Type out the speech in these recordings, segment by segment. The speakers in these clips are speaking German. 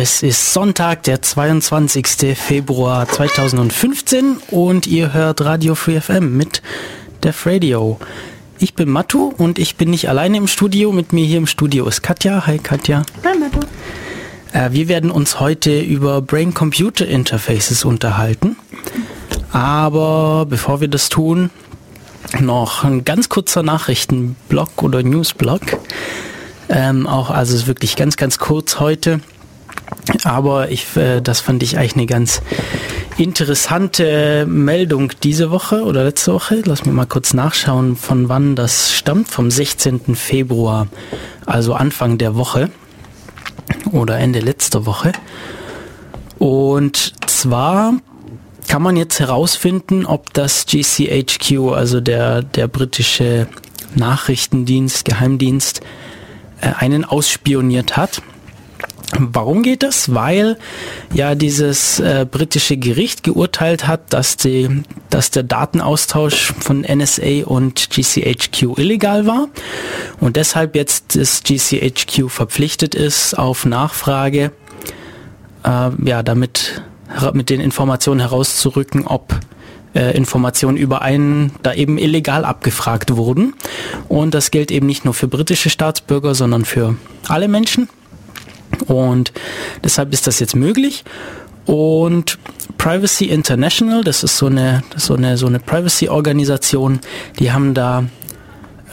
Es ist Sonntag, der 22. Februar 2015 und ihr hört Radio Free FM mit Def Radio. Ich bin Matu und ich bin nicht alleine im Studio. Mit mir hier im Studio ist Katja. Hi Katja. Hi Matu. Äh, wir werden uns heute über Brain-Computer Interfaces unterhalten. Aber bevor wir das tun, noch ein ganz kurzer Nachrichtenblock oder Newsblock. Ähm, auch, also es ist wirklich ganz, ganz kurz heute. Aber ich, äh, das fand ich eigentlich eine ganz interessante Meldung diese Woche oder letzte Woche. Lass mich mal kurz nachschauen, von wann das stammt. Vom 16. Februar, also Anfang der Woche oder Ende letzter Woche. Und zwar kann man jetzt herausfinden, ob das GCHQ, also der, der britische Nachrichtendienst, Geheimdienst, äh, einen ausspioniert hat. Warum geht das? Weil ja dieses äh, britische Gericht geurteilt hat, dass, die, dass der Datenaustausch von NSA und GCHQ illegal war und deshalb jetzt das GCHQ verpflichtet ist, auf Nachfrage äh, ja damit mit den Informationen herauszurücken, ob äh, Informationen über einen da eben illegal abgefragt wurden. Und das gilt eben nicht nur für britische Staatsbürger, sondern für alle Menschen. Und deshalb ist das jetzt möglich. Und Privacy International, das ist so eine, so eine, so eine Privacy-Organisation, die haben da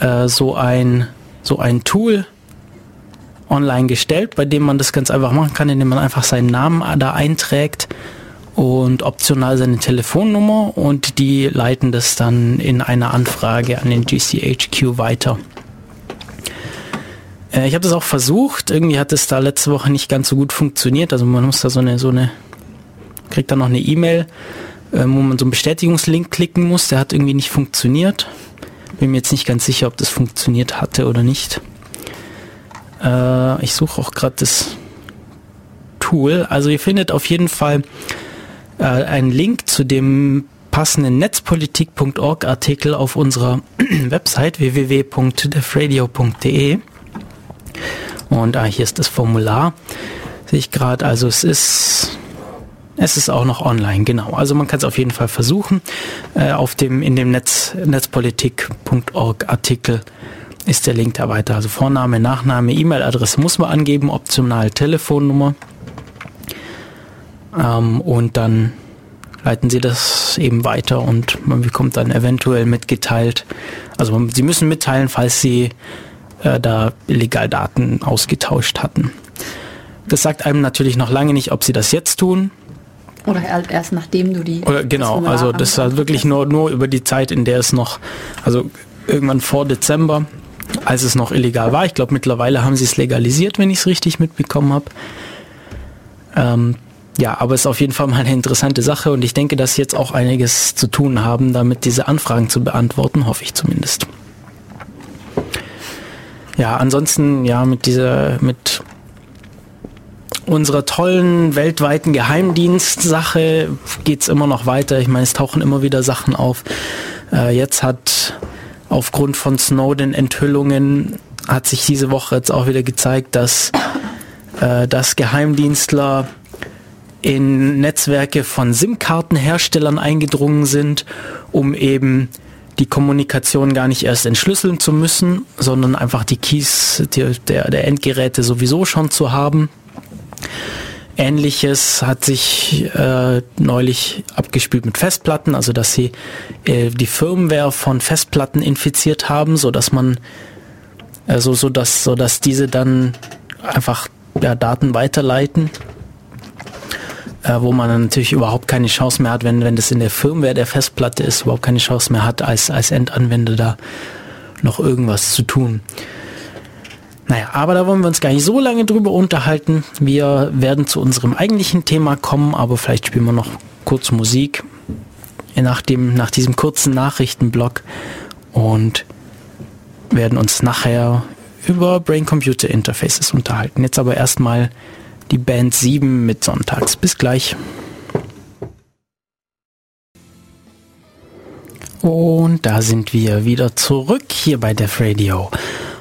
äh, so ein, so ein Tool online gestellt, bei dem man das ganz einfach machen kann, indem man einfach seinen Namen da einträgt und optional seine Telefonnummer und die leiten das dann in einer Anfrage an den GCHQ weiter. Äh, ich habe das auch versucht. Irgendwie hat es da letzte Woche nicht ganz so gut funktioniert. Also man muss da so eine, so eine, kriegt dann noch eine E-Mail, äh, wo man so einen Bestätigungslink klicken muss. Der hat irgendwie nicht funktioniert. Bin mir jetzt nicht ganz sicher, ob das funktioniert hatte oder nicht. Äh, ich suche auch gerade das Tool. Also ihr findet auf jeden Fall äh, einen Link zu dem passenden netzpolitik.org Artikel auf unserer Website www.defradio.de. Und ah, hier ist das Formular. Sehe ich gerade. Also es ist es ist auch noch online, genau. Also man kann es auf jeden Fall versuchen. Äh, auf dem in dem Netz netzpolitik.org Artikel ist der Link da weiter. Also Vorname, Nachname, E-Mail-Adresse muss man angeben, optional Telefonnummer. Ähm, und dann leiten sie das eben weiter und man bekommt dann eventuell mitgeteilt. Also sie müssen mitteilen, falls sie äh, da illegal Daten ausgetauscht hatten. Das sagt einem natürlich noch lange nicht, ob sie das jetzt tun. Oder halt erst nachdem du die. Oder genau, also das halt wirklich nur, nur über die Zeit, in der es noch, also irgendwann vor Dezember, als es noch illegal war. Ich glaube, mittlerweile haben sie es legalisiert, wenn ich es richtig mitbekommen habe. Ähm, ja, aber es ist auf jeden Fall mal eine interessante Sache und ich denke, dass sie jetzt auch einiges zu tun haben, damit diese Anfragen zu beantworten, hoffe ich zumindest. Ja, ansonsten, ja, mit dieser, mit unserer tollen weltweiten Geheimdienstsache geht's immer noch weiter. Ich meine, es tauchen immer wieder Sachen auf. Äh, jetzt hat aufgrund von Snowden-Enthüllungen hat sich diese Woche jetzt auch wieder gezeigt, dass, äh, dass Geheimdienstler in Netzwerke von SIM-Kartenherstellern eingedrungen sind, um eben die Kommunikation gar nicht erst entschlüsseln zu müssen, sondern einfach die Keys die, der, der Endgeräte sowieso schon zu haben. Ähnliches hat sich äh, neulich abgespielt mit Festplatten, also dass sie äh, die Firmware von Festplatten infiziert haben, so dass man also so dass so dass diese dann einfach ja, Daten weiterleiten äh, wo man natürlich überhaupt keine Chance mehr hat, wenn, wenn das in der Firmware der Festplatte ist, überhaupt keine Chance mehr hat, als, als Endanwender da noch irgendwas zu tun. Naja, aber da wollen wir uns gar nicht so lange drüber unterhalten. Wir werden zu unserem eigentlichen Thema kommen, aber vielleicht spielen wir noch kurz Musik nach, dem, nach diesem kurzen Nachrichtenblock und werden uns nachher über Brain-Computer Interfaces unterhalten. Jetzt aber erstmal die Band 7 mit Sonntags. Bis gleich. Und da sind wir wieder zurück hier bei Def Radio.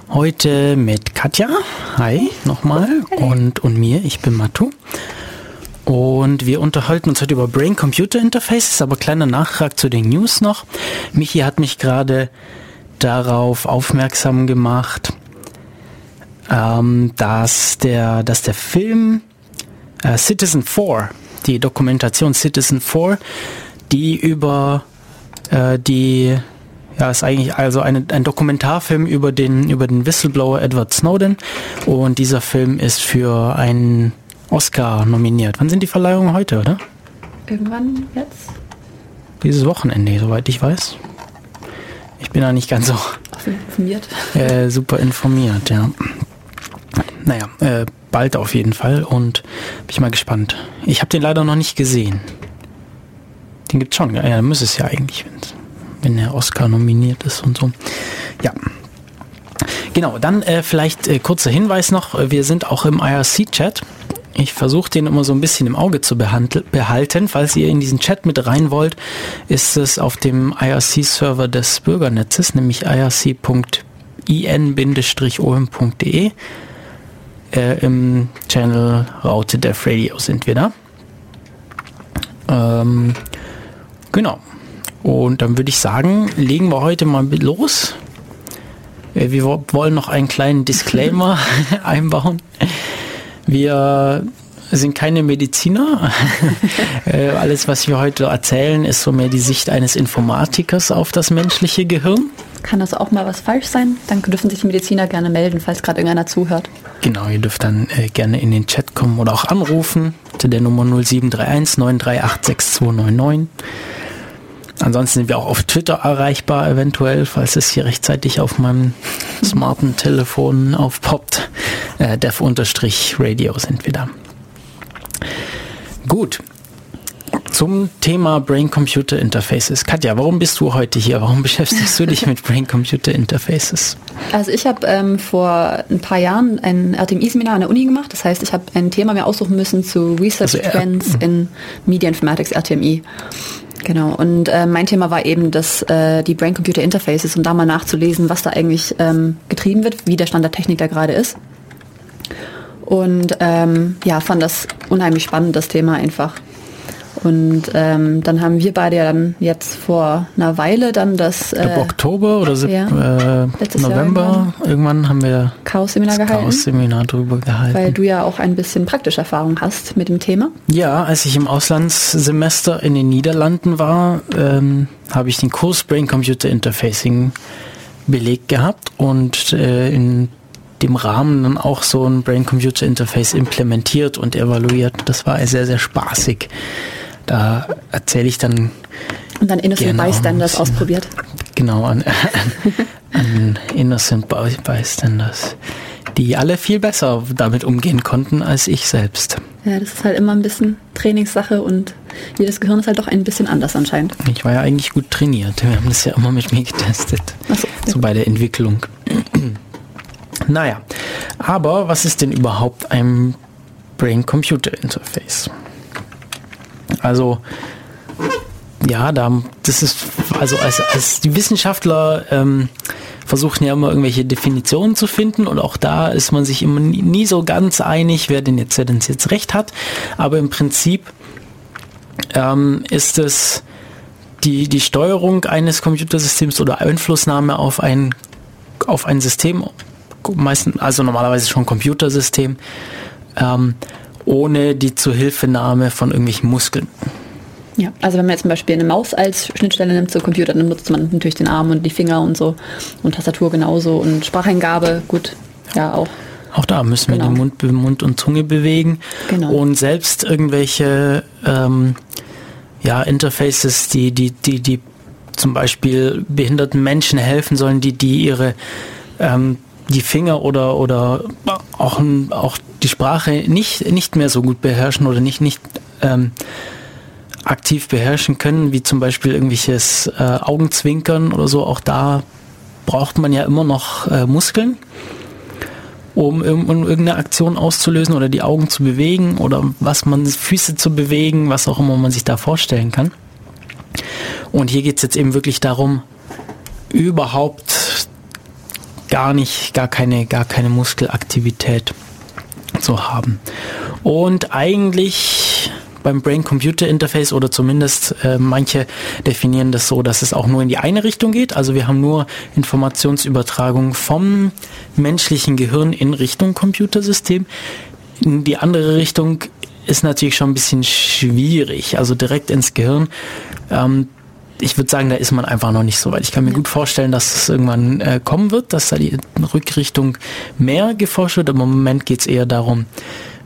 Heute mit Katja. Hi nochmal. Und, und mir. Ich bin Matu. Und wir unterhalten uns heute über Brain-Computer-Interfaces, aber kleiner Nachtrag zu den News noch. Michi hat mich gerade darauf aufmerksam gemacht, ähm, dass, der, dass der Film äh, Citizen 4, die Dokumentation Citizen 4, die über äh, die ja, ist eigentlich also eine, ein Dokumentarfilm über den, über den Whistleblower Edward Snowden und dieser Film ist für einen Oscar nominiert. Wann sind die Verleihungen heute, oder? Irgendwann jetzt? Dieses Wochenende, soweit ich weiß. Ich bin da nicht ganz so informiert. Äh, super informiert, ja. Naja, äh, bald auf jeden Fall und bin ich mal gespannt. Ich habe den leider noch nicht gesehen. Den gibt's schon, ja, muss es ja eigentlich, wenn der Oscar nominiert ist und so. Ja. Genau, dann äh, vielleicht äh, kurzer Hinweis noch, wir sind auch im IRC-Chat. Ich versuche den immer so ein bisschen im Auge zu behalten. Falls ihr in diesen Chat mit rein wollt, ist es auf dem IRC-Server des Bürgernetzes, nämlich irc.in-om.de. Äh, Im Channel Raute Dev Radio sind wir da. Ähm, genau. Und dann würde ich sagen, legen wir heute mal los. Äh, wir wollen noch einen kleinen Disclaimer einbauen. Wir sind keine Mediziner. Äh, alles, was wir heute erzählen, ist so mehr die Sicht eines Informatikers auf das menschliche Gehirn. Kann das auch mal was falsch sein? Dann dürfen sich die Mediziner gerne melden, falls gerade irgendeiner zuhört. Genau, ihr dürft dann äh, gerne in den Chat kommen oder auch anrufen zu der Nummer 0731 938 6299. Ansonsten sind wir auch auf Twitter erreichbar, eventuell, falls es hier rechtzeitig auf meinem smarten Telefon aufpoppt. Äh, Dev-Radio sind wir da. Gut. Zum Thema Brain-Computer Interfaces. Katja, warum bist du heute hier? Warum beschäftigst du dich mit Brain-Computer Interfaces? Also ich habe ähm, vor ein paar Jahren ein RTMI-Seminar an der Uni gemacht. Das heißt, ich habe ein Thema mir aussuchen müssen zu Research also, Trends in Media Informatics RTMI. Genau, und äh, mein Thema war eben das, äh, die Brain-Computer-Interfaces und da mal nachzulesen, was da eigentlich ähm, getrieben wird, wie der Stand der Technik da gerade ist. Und ähm, ja, fand das unheimlich spannend, das Thema einfach. Und ähm, dann haben wir beide ja dann jetzt vor einer Weile dann das... Äh, Oktober oder ja, äh, November irgendwann, irgendwann, haben wir Chaos-Seminar gehalten. Chaos-Seminar drüber gehalten. Weil du ja auch ein bisschen praktische Erfahrung hast mit dem Thema. Ja, als ich im Auslandssemester in den Niederlanden war, ähm, habe ich den Kurs Brain Computer Interfacing belegt gehabt und äh, in dem Rahmen dann auch so ein Brain-Computer-Interface implementiert und evaluiert. Das war sehr, sehr spaßig. Da erzähle ich dann. Und dann Innocent Bystanders ausprobiert. Genau, an, an, an Innocent Bystanders, die alle viel besser damit umgehen konnten als ich selbst. Ja, das ist halt immer ein bisschen Trainingssache und jedes Gehirn ist halt doch ein bisschen anders anscheinend. Ich war ja eigentlich gut trainiert. Wir haben das ja immer mit mir getestet. Ach so, so bei der Entwicklung. Naja, aber was ist denn überhaupt ein Brain-Computer-Interface? Also ja, da, das ist, also als, als die Wissenschaftler ähm, versuchen ja immer irgendwelche Definitionen zu finden und auch da ist man sich immer nie, nie so ganz einig, wer denn jetzt, wer denn jetzt recht hat. Aber im Prinzip ähm, ist es die, die Steuerung eines Computersystems oder Einflussnahme auf ein, auf ein System, meistens, also normalerweise schon Computersystem, ähm, ohne die Zuhilfenahme von irgendwelchen Muskeln. Ja, also wenn man jetzt zum Beispiel eine Maus als Schnittstelle nimmt zum Computer, dann nutzt man natürlich den Arm und die Finger und so und Tastatur genauso und Spracheingabe, gut, ja auch. Auch da müssen genau. wir den Mund, Mund und Zunge bewegen. Genau. Und selbst irgendwelche ähm, ja, Interfaces, die, die, die, die zum Beispiel behinderten Menschen helfen sollen, die, die ihre ähm, die Finger oder, oder auch, auch die Sprache nicht, nicht mehr so gut beherrschen oder nicht, nicht ähm, aktiv beherrschen können, wie zum Beispiel irgendwelches äh, Augenzwinkern oder so. Auch da braucht man ja immer noch äh, Muskeln, um, um, irgendeine Aktion auszulösen oder die Augen zu bewegen oder was man Füße zu bewegen, was auch immer man sich da vorstellen kann. Und hier geht es jetzt eben wirklich darum, überhaupt gar nicht, gar keine, gar keine Muskelaktivität zu haben. Und eigentlich beim Brain-Computer-Interface oder zumindest äh, manche definieren das so, dass es auch nur in die eine Richtung geht. Also wir haben nur Informationsübertragung vom menschlichen Gehirn in Richtung Computersystem. In die andere Richtung ist natürlich schon ein bisschen schwierig, also direkt ins Gehirn. Ähm, ich würde sagen, da ist man einfach noch nicht so weit. Ich kann mir gut vorstellen, dass es irgendwann äh, kommen wird, dass da die Rückrichtung mehr geforscht wird. Im Moment geht es eher darum,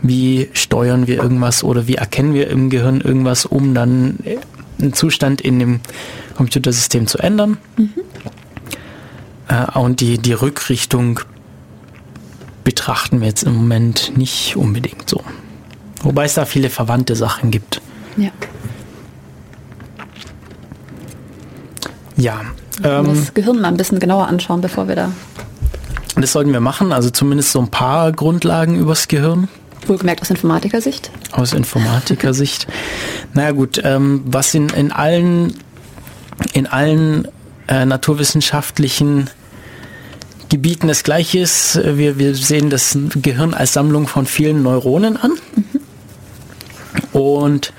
wie steuern wir irgendwas oder wie erkennen wir im Gehirn irgendwas, um dann äh, einen Zustand in dem Computersystem zu ändern. Mhm. Äh, und die, die Rückrichtung betrachten wir jetzt im Moment nicht unbedingt so. Wobei es da viele verwandte Sachen gibt. Ja. Ja. Ähm, das Gehirn mal ein bisschen genauer anschauen, bevor wir da. Das sollten wir machen, also zumindest so ein paar Grundlagen übers Gehirn. Wohlgemerkt aus Informatikersicht. Aus Informatikersicht. naja gut, ähm, was in, in allen, in allen äh, naturwissenschaftlichen Gebieten das gleiche ist, wir, wir sehen das Gehirn als Sammlung von vielen Neuronen an. Mhm. Und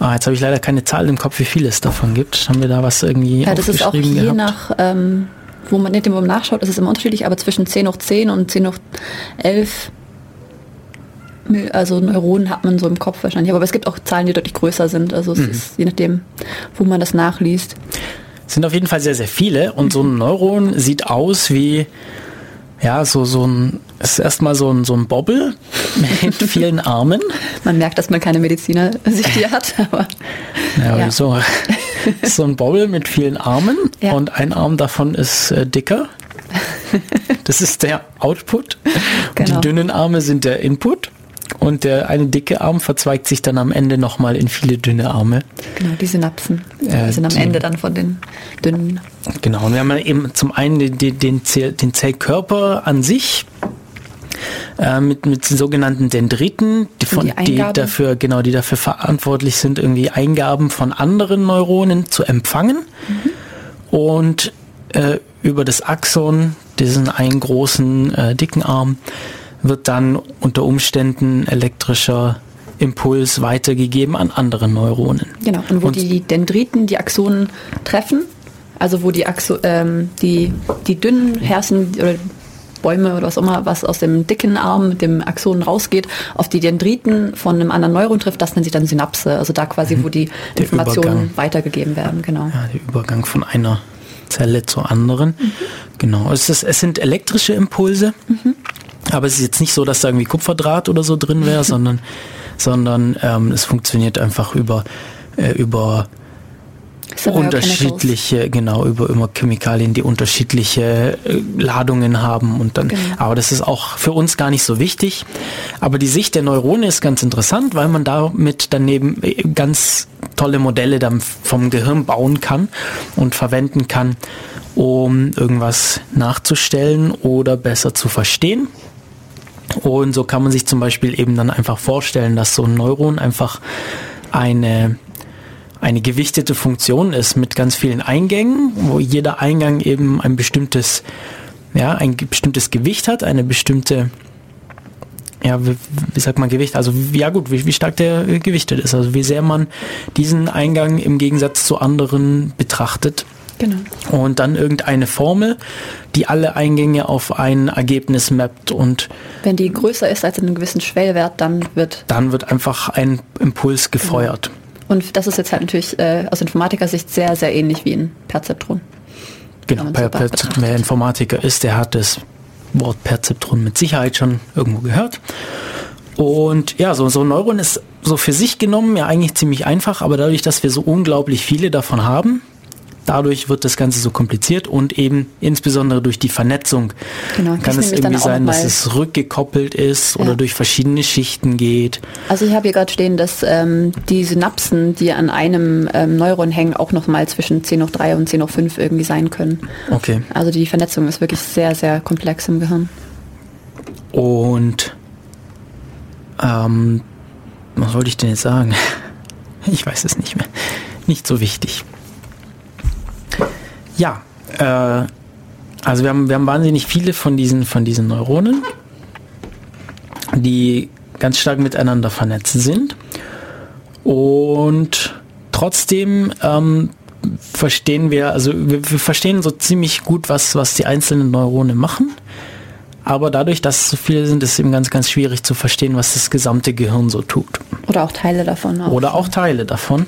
ah, jetzt habe ich leider keine Zahl im Kopf, wie viel es davon gibt. Haben wir da was irgendwie Ja, das ist auch je gehabt? nach, ähm, wo man nicht immer nachschaut, ist es immer unterschiedlich, aber zwischen 10 hoch 10 und 10 hoch 11 also Neuronen hat man so im Kopf wahrscheinlich. Aber es gibt auch Zahlen, die deutlich größer sind. Also es mhm. ist je nachdem, wo man das nachliest. Es sind auf jeden Fall sehr, sehr viele. Und so ein Neuron sieht aus wie ja, so, so ein, ist erstmal so ein, so ein Bobbel mit vielen Armen. Man merkt, dass man keine Mediziner sich hier hat, aber. Ja, ja. So, so ein Bobbel mit vielen Armen ja. und ein Arm davon ist äh, dicker. Das ist der Output. Genau. Die dünnen Arme sind der Input. Und der eine dicke Arm verzweigt sich dann am Ende nochmal in viele dünne Arme. Genau, die Synapsen äh, sind am die, Ende dann von den dünnen. Genau, und wir haben eben zum einen den, den, den Zellkörper an sich, äh, mit, mit sogenannten Dendriten, die, von, die, die, dafür, genau, die dafür verantwortlich sind, irgendwie Eingaben von anderen Neuronen zu empfangen. Mhm. Und äh, über das Axon, diesen einen großen, äh, dicken Arm, wird dann unter Umständen elektrischer Impuls weitergegeben an andere Neuronen. Genau, und wo und die Dendriten die Axonen treffen, also wo die, Axo, ähm, die, die dünnen Herzen oder Bäume oder was auch immer, was aus dem dicken Arm mit dem Axon rausgeht, auf die Dendriten von einem anderen Neuron trifft, das nennt sich dann Synapse. Also da quasi, mhm. wo die der Informationen Übergang. weitergegeben werden. Genau. Ja, der Übergang von einer Zelle zur anderen. Mhm. Genau. Es, ist, es sind elektrische Impulse. Mhm. Aber es ist jetzt nicht so, dass da irgendwie Kupferdraht oder so drin wäre, sondern, sondern ähm, es funktioniert einfach über, äh, über unterschiedliche, genau, über immer Chemikalien, die unterschiedliche äh, Ladungen haben und dann, genau. aber das ist auch für uns gar nicht so wichtig. Aber die Sicht der Neurone ist ganz interessant, weil man damit daneben äh, ganz tolle Modelle dann vom Gehirn bauen kann und verwenden kann, um irgendwas nachzustellen oder besser zu verstehen. Und so kann man sich zum Beispiel eben dann einfach vorstellen, dass so ein Neuron einfach eine, eine gewichtete Wie ist mit ganz vielen Eingängen, wo jeder Eingang eben ein bestimmtes, ja, ein bestimmtes Gewicht hat, eine bestimmte, ja, wie, wie sagt man Gewicht? Also, ja gut, wie, wie stark der gewichtet ist, also wie sehr man diesen Eingang im Gegensatz zu anderen betrachtet. Genau. Und dann irgendeine Formel, die alle Eingänge auf ein Ergebnis mappt und wenn die größer ist als einen gewissen Schwellwert, dann wird dann wird einfach ein Impuls gefeuert. Genau. Und das ist jetzt halt natürlich äh, aus Informatikersicht sehr sehr ähnlich wie ein Perzeptron. Genau, per, per, wer Informatiker ist, der hat das Wort Perzeptron mit Sicherheit schon irgendwo gehört. Und ja, so, so ein Neuron ist so für sich genommen ja eigentlich ziemlich einfach, aber dadurch, dass wir so unglaublich viele davon haben, Dadurch wird das Ganze so kompliziert und eben insbesondere durch die Vernetzung genau, kann es irgendwie sein, dass es rückgekoppelt ist ja. oder durch verschiedene Schichten geht. Also ich habe hier gerade stehen, dass ähm, die Synapsen, die an einem ähm, Neuron hängen, auch noch mal zwischen 10 hoch 3 und 10 hoch 5 irgendwie sein können. Okay. Also die Vernetzung ist wirklich sehr, sehr komplex im Gehirn. Und ähm, was wollte ich denn jetzt sagen? Ich weiß es nicht mehr. Nicht so wichtig. Ja, äh, Also wir haben, wir haben wahnsinnig viele von diesen, von diesen Neuronen, die ganz stark miteinander vernetzt sind. Und trotzdem ähm, verstehen wir, also wir, wir, verstehen so ziemlich gut, was, was die einzelnen Neurone machen. Aber dadurch, dass es so viele sind, ist es eben ganz, ganz schwierig zu verstehen, was das gesamte Gehirn so tut. Oder auch Teile davon. Auch. Oder auch Teile davon.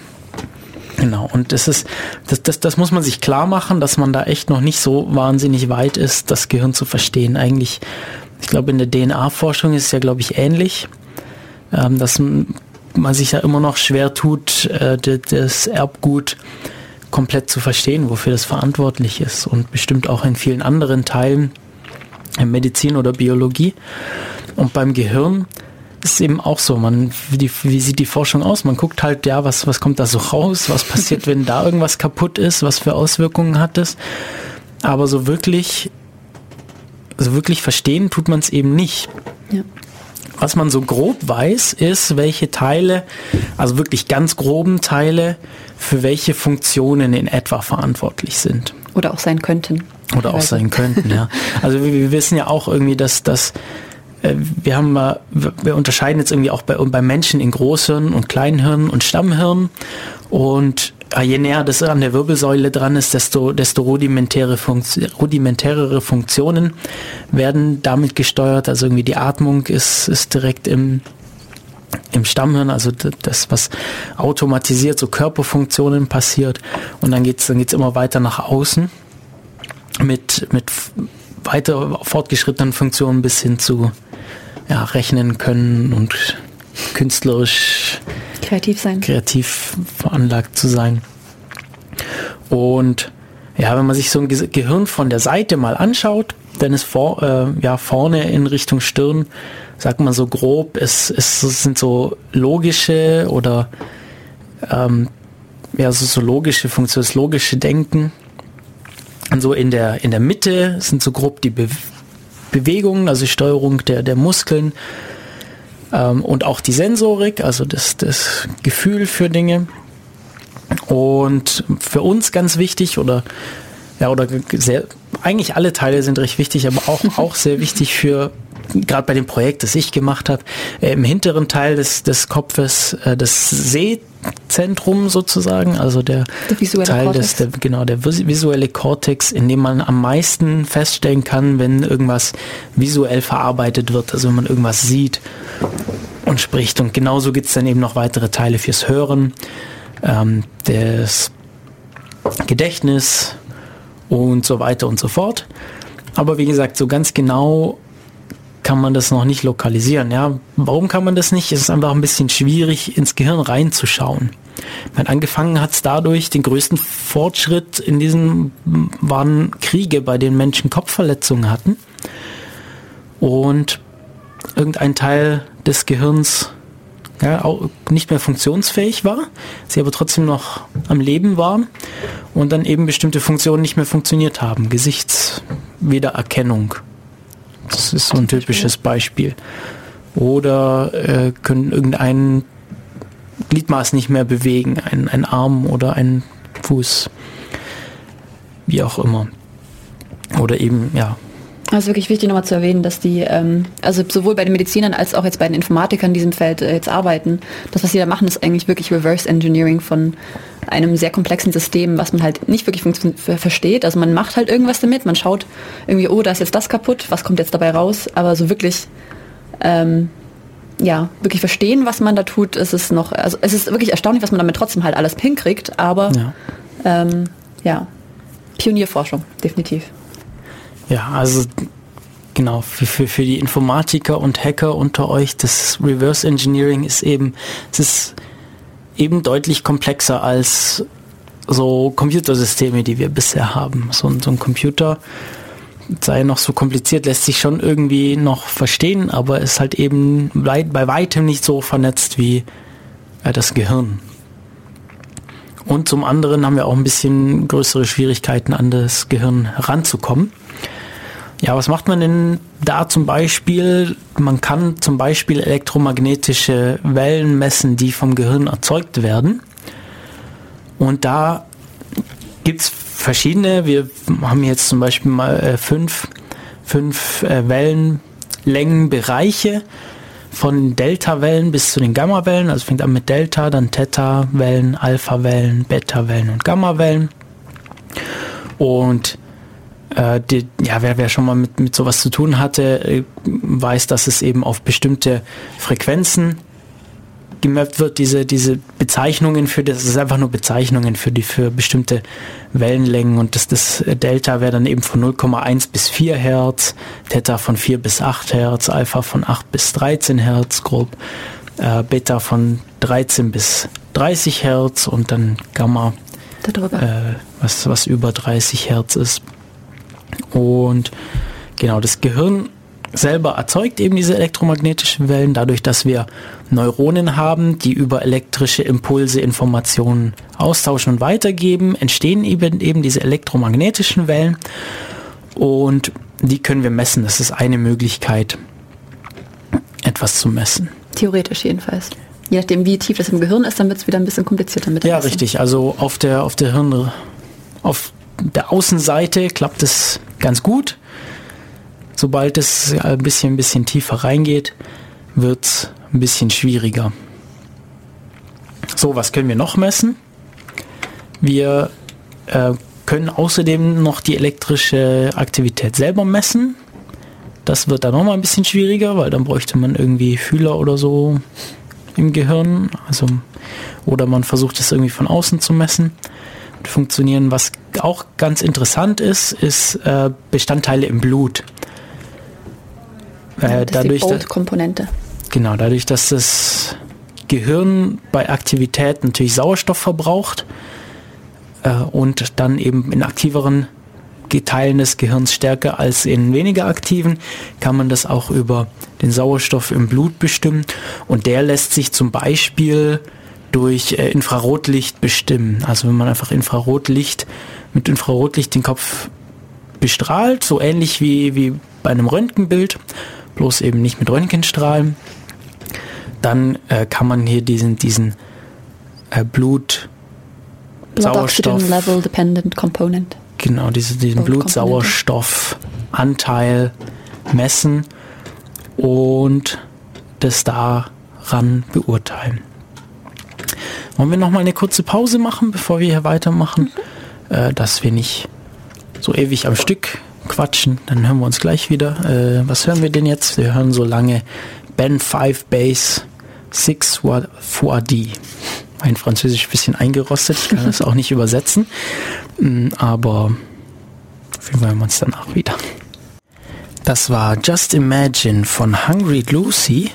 Genau, und das ist, das, das, das muss man sich klar machen, dass man da echt noch nicht so wahnsinnig weit ist, das Gehirn zu verstehen. Eigentlich, ich glaube, in der DNA-Forschung ist es ja, glaube ich, ähnlich, ähm, dass man sich ja immer noch schwer tut, äh, das Erbgut komplett zu verstehen, wofür das verantwortlich ist und bestimmt auch in vielen anderen Teilen, in Medizin oder Biologie. Und beim Gehirn ist eben auch so. Man, wie, die, wie sieht die Forschung aus? Man guckt halt, ja, was, was kommt da so raus? Was passiert, wenn da irgendwas kaputt ist? Was für Auswirkungen hat es? Aber so wirklich, so wirklich verstehen tut man es eben nicht. Ja. Was man so grob weiß, ist, welche Teile, also wirklich ganz groben Teile, für welche Funktionen in etwa verantwortlich sind. Oder auch sein könnten. Oder auch sein könnten, ja. Also wir, wir wissen ja auch irgendwie, dass, dass wir haben wir unterscheiden jetzt irgendwie auch bei, bei Menschen in Großhirn und Kleinhirn und Stammhirn und äh, je näher das an der Wirbelsäule dran ist, desto, desto rudimentäre Funktio rudimentärere Funktionen werden damit gesteuert. Also irgendwie die Atmung ist, ist direkt im, im Stammhirn, also das, was automatisiert so Körperfunktionen passiert. Und dann geht's dann geht's immer weiter nach außen mit, mit weiter fortgeschrittenen Funktionen bis hin zu ja, rechnen können und künstlerisch kreativ sein. Kreativ veranlagt zu sein. Und ja, wenn man sich so ein Gehirn von der Seite mal anschaut, dann ist vor, äh, ja, vorne in Richtung Stirn, sagt man so grob, es, es sind so logische oder ähm, ja, so, so logische Funktionen, das logische Denken. Und so in der, in der Mitte sind so grob die Be Bewegungen, also Steuerung der, der Muskeln ähm, und auch die Sensorik, also das, das Gefühl für Dinge. Und für uns ganz wichtig oder ja, oder sehr, eigentlich alle Teile sind recht wichtig, aber auch, auch sehr wichtig für gerade bei dem Projekt, das ich gemacht habe, äh, im hinteren Teil des, des Kopfes äh, das Sehzentrum sozusagen, also der, der Teil des, der, genau, der visuelle Kortex, in dem man am meisten feststellen kann, wenn irgendwas visuell verarbeitet wird, also wenn man irgendwas sieht und spricht. Und genauso gibt es dann eben noch weitere Teile fürs Hören, ähm, das Gedächtnis und so weiter und so fort. Aber wie gesagt, so ganz genau kann man das noch nicht lokalisieren. Ja, warum kann man das nicht? Es ist einfach ein bisschen schwierig, ins Gehirn reinzuschauen. Meine, angefangen hat es dadurch, den größten Fortschritt in diesen waren Kriege, bei denen Menschen Kopfverletzungen hatten und irgendein Teil des Gehirns ja, nicht mehr funktionsfähig war, sie aber trotzdem noch am Leben waren und dann eben bestimmte Funktionen nicht mehr funktioniert haben. Gesichtswiedererkennung das ist so ein typisches Beispiel. Oder äh, können irgendein Gliedmaß nicht mehr bewegen, ein, ein Arm oder ein Fuß, wie auch immer. Oder eben, ja, also wirklich wichtig nochmal zu erwähnen, dass die, ähm, also sowohl bei den Medizinern als auch jetzt bei den Informatikern in diesem Feld äh, jetzt arbeiten, das, was sie da machen, ist eigentlich wirklich Reverse Engineering von einem sehr komplexen System, was man halt nicht wirklich versteht. Also man macht halt irgendwas damit, man schaut irgendwie, oh, da ist jetzt das kaputt, was kommt jetzt dabei raus, aber so wirklich, ähm, ja, wirklich verstehen, was man da tut, ist es noch, also es ist wirklich erstaunlich, was man damit trotzdem halt alles hinkriegt, aber ja, ähm, ja Pionierforschung, definitiv. Ja, also genau, für, für, für die Informatiker und Hacker unter euch, das Reverse Engineering ist eben, es ist eben deutlich komplexer als so Computersysteme, die wir bisher haben. So, so ein Computer sei noch so kompliziert, lässt sich schon irgendwie noch verstehen, aber ist halt eben bei weitem nicht so vernetzt wie äh, das Gehirn. Und zum anderen haben wir auch ein bisschen größere Schwierigkeiten, an das Gehirn heranzukommen. Ja, was macht man denn da zum Beispiel? Man kann zum Beispiel elektromagnetische Wellen messen, die vom Gehirn erzeugt werden. Und da gibt es verschiedene. Wir haben jetzt zum Beispiel mal äh, fünf, fünf äh, Wellenlängenbereiche von Delta-Wellen bis zu den Gamma-Wellen. Also fängt an mit Delta, dann Theta-Wellen, Alpha-Wellen, Beta-Wellen und Gamma-Wellen. Und äh, die, ja, wer, wer schon mal mit, mit sowas zu tun hatte, äh, weiß, dass es eben auf bestimmte Frequenzen gemappt wird, diese, diese Bezeichnungen für das, ist einfach nur Bezeichnungen für die, für bestimmte Wellenlängen und das, das Delta wäre dann eben von 0,1 bis 4 Hertz, Theta von 4 bis 8 Hertz, Alpha von 8 bis 13 Hertz grob, äh, Beta von 13 bis 30 Hertz und dann Gamma, äh, was, was über 30 Hertz ist. Und genau, das Gehirn selber erzeugt eben diese elektromagnetischen Wellen, dadurch, dass wir Neuronen haben, die über elektrische Impulse Informationen austauschen und weitergeben, entstehen eben, eben diese elektromagnetischen Wellen und die können wir messen. Das ist eine Möglichkeit, etwas zu messen. Theoretisch jedenfalls. Je nachdem, wie tief das im Gehirn ist, dann wird es wieder ein bisschen komplizierter mit Ja, richtig. Also auf der, auf der Hirn, auf der Außenseite klappt es ganz gut. Sobald es ein bisschen, ein bisschen tiefer reingeht, wird es ein bisschen schwieriger. So, was können wir noch messen? Wir äh, können außerdem noch die elektrische Aktivität selber messen. Das wird dann nochmal ein bisschen schwieriger, weil dann bräuchte man irgendwie Fühler oder so im Gehirn. Also, oder man versucht es irgendwie von außen zu messen. Funktionieren. Was auch ganz interessant ist, ist äh, Bestandteile im Blut. Äh, das dadurch, ist die Komponente. Genau, dadurch, dass das Gehirn bei Aktivität natürlich Sauerstoff verbraucht äh, und dann eben in aktiveren Teilen des Gehirns stärker als in weniger aktiven, kann man das auch über den Sauerstoff im Blut bestimmen. Und der lässt sich zum Beispiel durch äh, Infrarotlicht bestimmen. Also wenn man einfach Infrarotlicht mit Infrarotlicht den Kopf bestrahlt, so ähnlich wie, wie bei einem Röntgenbild, bloß eben nicht mit Röntgenstrahlen. Dann äh, kann man hier diesen, diesen äh, Blut Sauerstoff Level Dependent Component. Genau, diese, diesen Blutsauerstoffanteil messen und das daran beurteilen. Wollen wir noch mal eine kurze Pause machen, bevor wir hier weitermachen, mhm. äh, dass wir nicht so ewig am Stück quatschen. Dann hören wir uns gleich wieder. Äh, was hören wir denn jetzt? Wir hören so lange Ben 5 Bass 6 4 D. Mein Französisch ein bisschen eingerostet, ich kann das auch nicht übersetzen. Mm, aber Fall hören wir uns danach wieder. Das war Just Imagine von Hungry Lucy.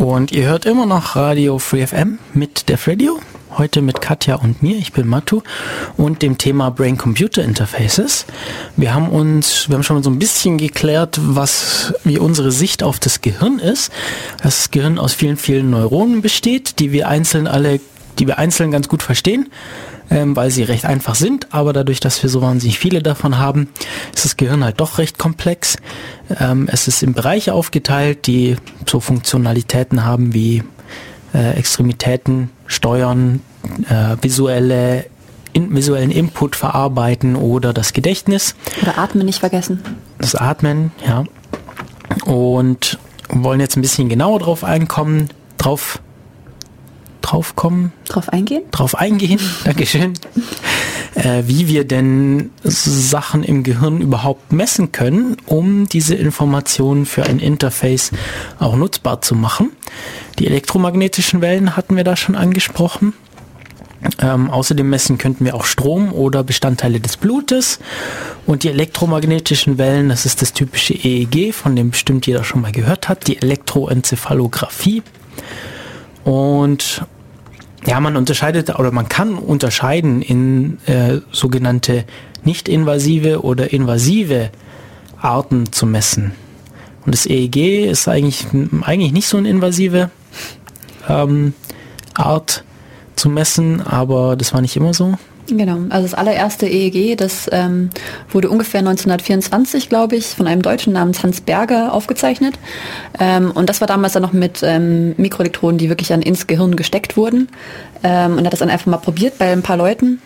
Und ihr hört immer noch Radio Free FM mit der Radio. Heute mit Katja und mir, ich bin Matu, und dem Thema Brain-Computer Interfaces. Wir haben uns, wir haben schon so ein bisschen geklärt, was, wie unsere Sicht auf das Gehirn ist. Das Gehirn aus vielen, vielen Neuronen besteht, die wir einzeln alle, die wir einzeln ganz gut verstehen, ähm, weil sie recht einfach sind, aber dadurch, dass wir so wahnsinnig viele davon haben, ist das Gehirn halt doch recht komplex. Ähm, es ist in Bereiche aufgeteilt, die so Funktionalitäten haben wie äh, Extremitäten steuern, äh, visuelle in, visuellen Input verarbeiten oder das Gedächtnis. Oder Atmen nicht vergessen. Das Atmen, ja. Und wollen jetzt ein bisschen genauer drauf einkommen, drauf drauf kommen. Drauf eingehen? Drauf eingehen, Dankeschön. äh, wie wir denn Sachen im Gehirn überhaupt messen können, um diese Informationen für ein Interface auch nutzbar zu machen. Die elektromagnetischen Wellen hatten wir da schon angesprochen. Ähm, außerdem messen könnten wir auch Strom oder Bestandteile des Blutes. Und die elektromagnetischen Wellen, das ist das typische EEG, von dem bestimmt jeder schon mal gehört hat, die Elektroenzephalographie. Und ja, man unterscheidet oder man kann unterscheiden in äh, sogenannte nicht-invasive oder invasive Arten zu messen. Und das EEG ist eigentlich, eigentlich nicht so eine invasive ähm, Art zu messen, aber das war nicht immer so. Genau, also das allererste EEG, das ähm, wurde ungefähr 1924, glaube ich, von einem Deutschen namens Hans Berger aufgezeichnet. Ähm, und das war damals dann noch mit ähm, Mikroelektroden, die wirklich dann ins Gehirn gesteckt wurden. Ähm, und hat das dann einfach mal probiert bei ein paar Leuten.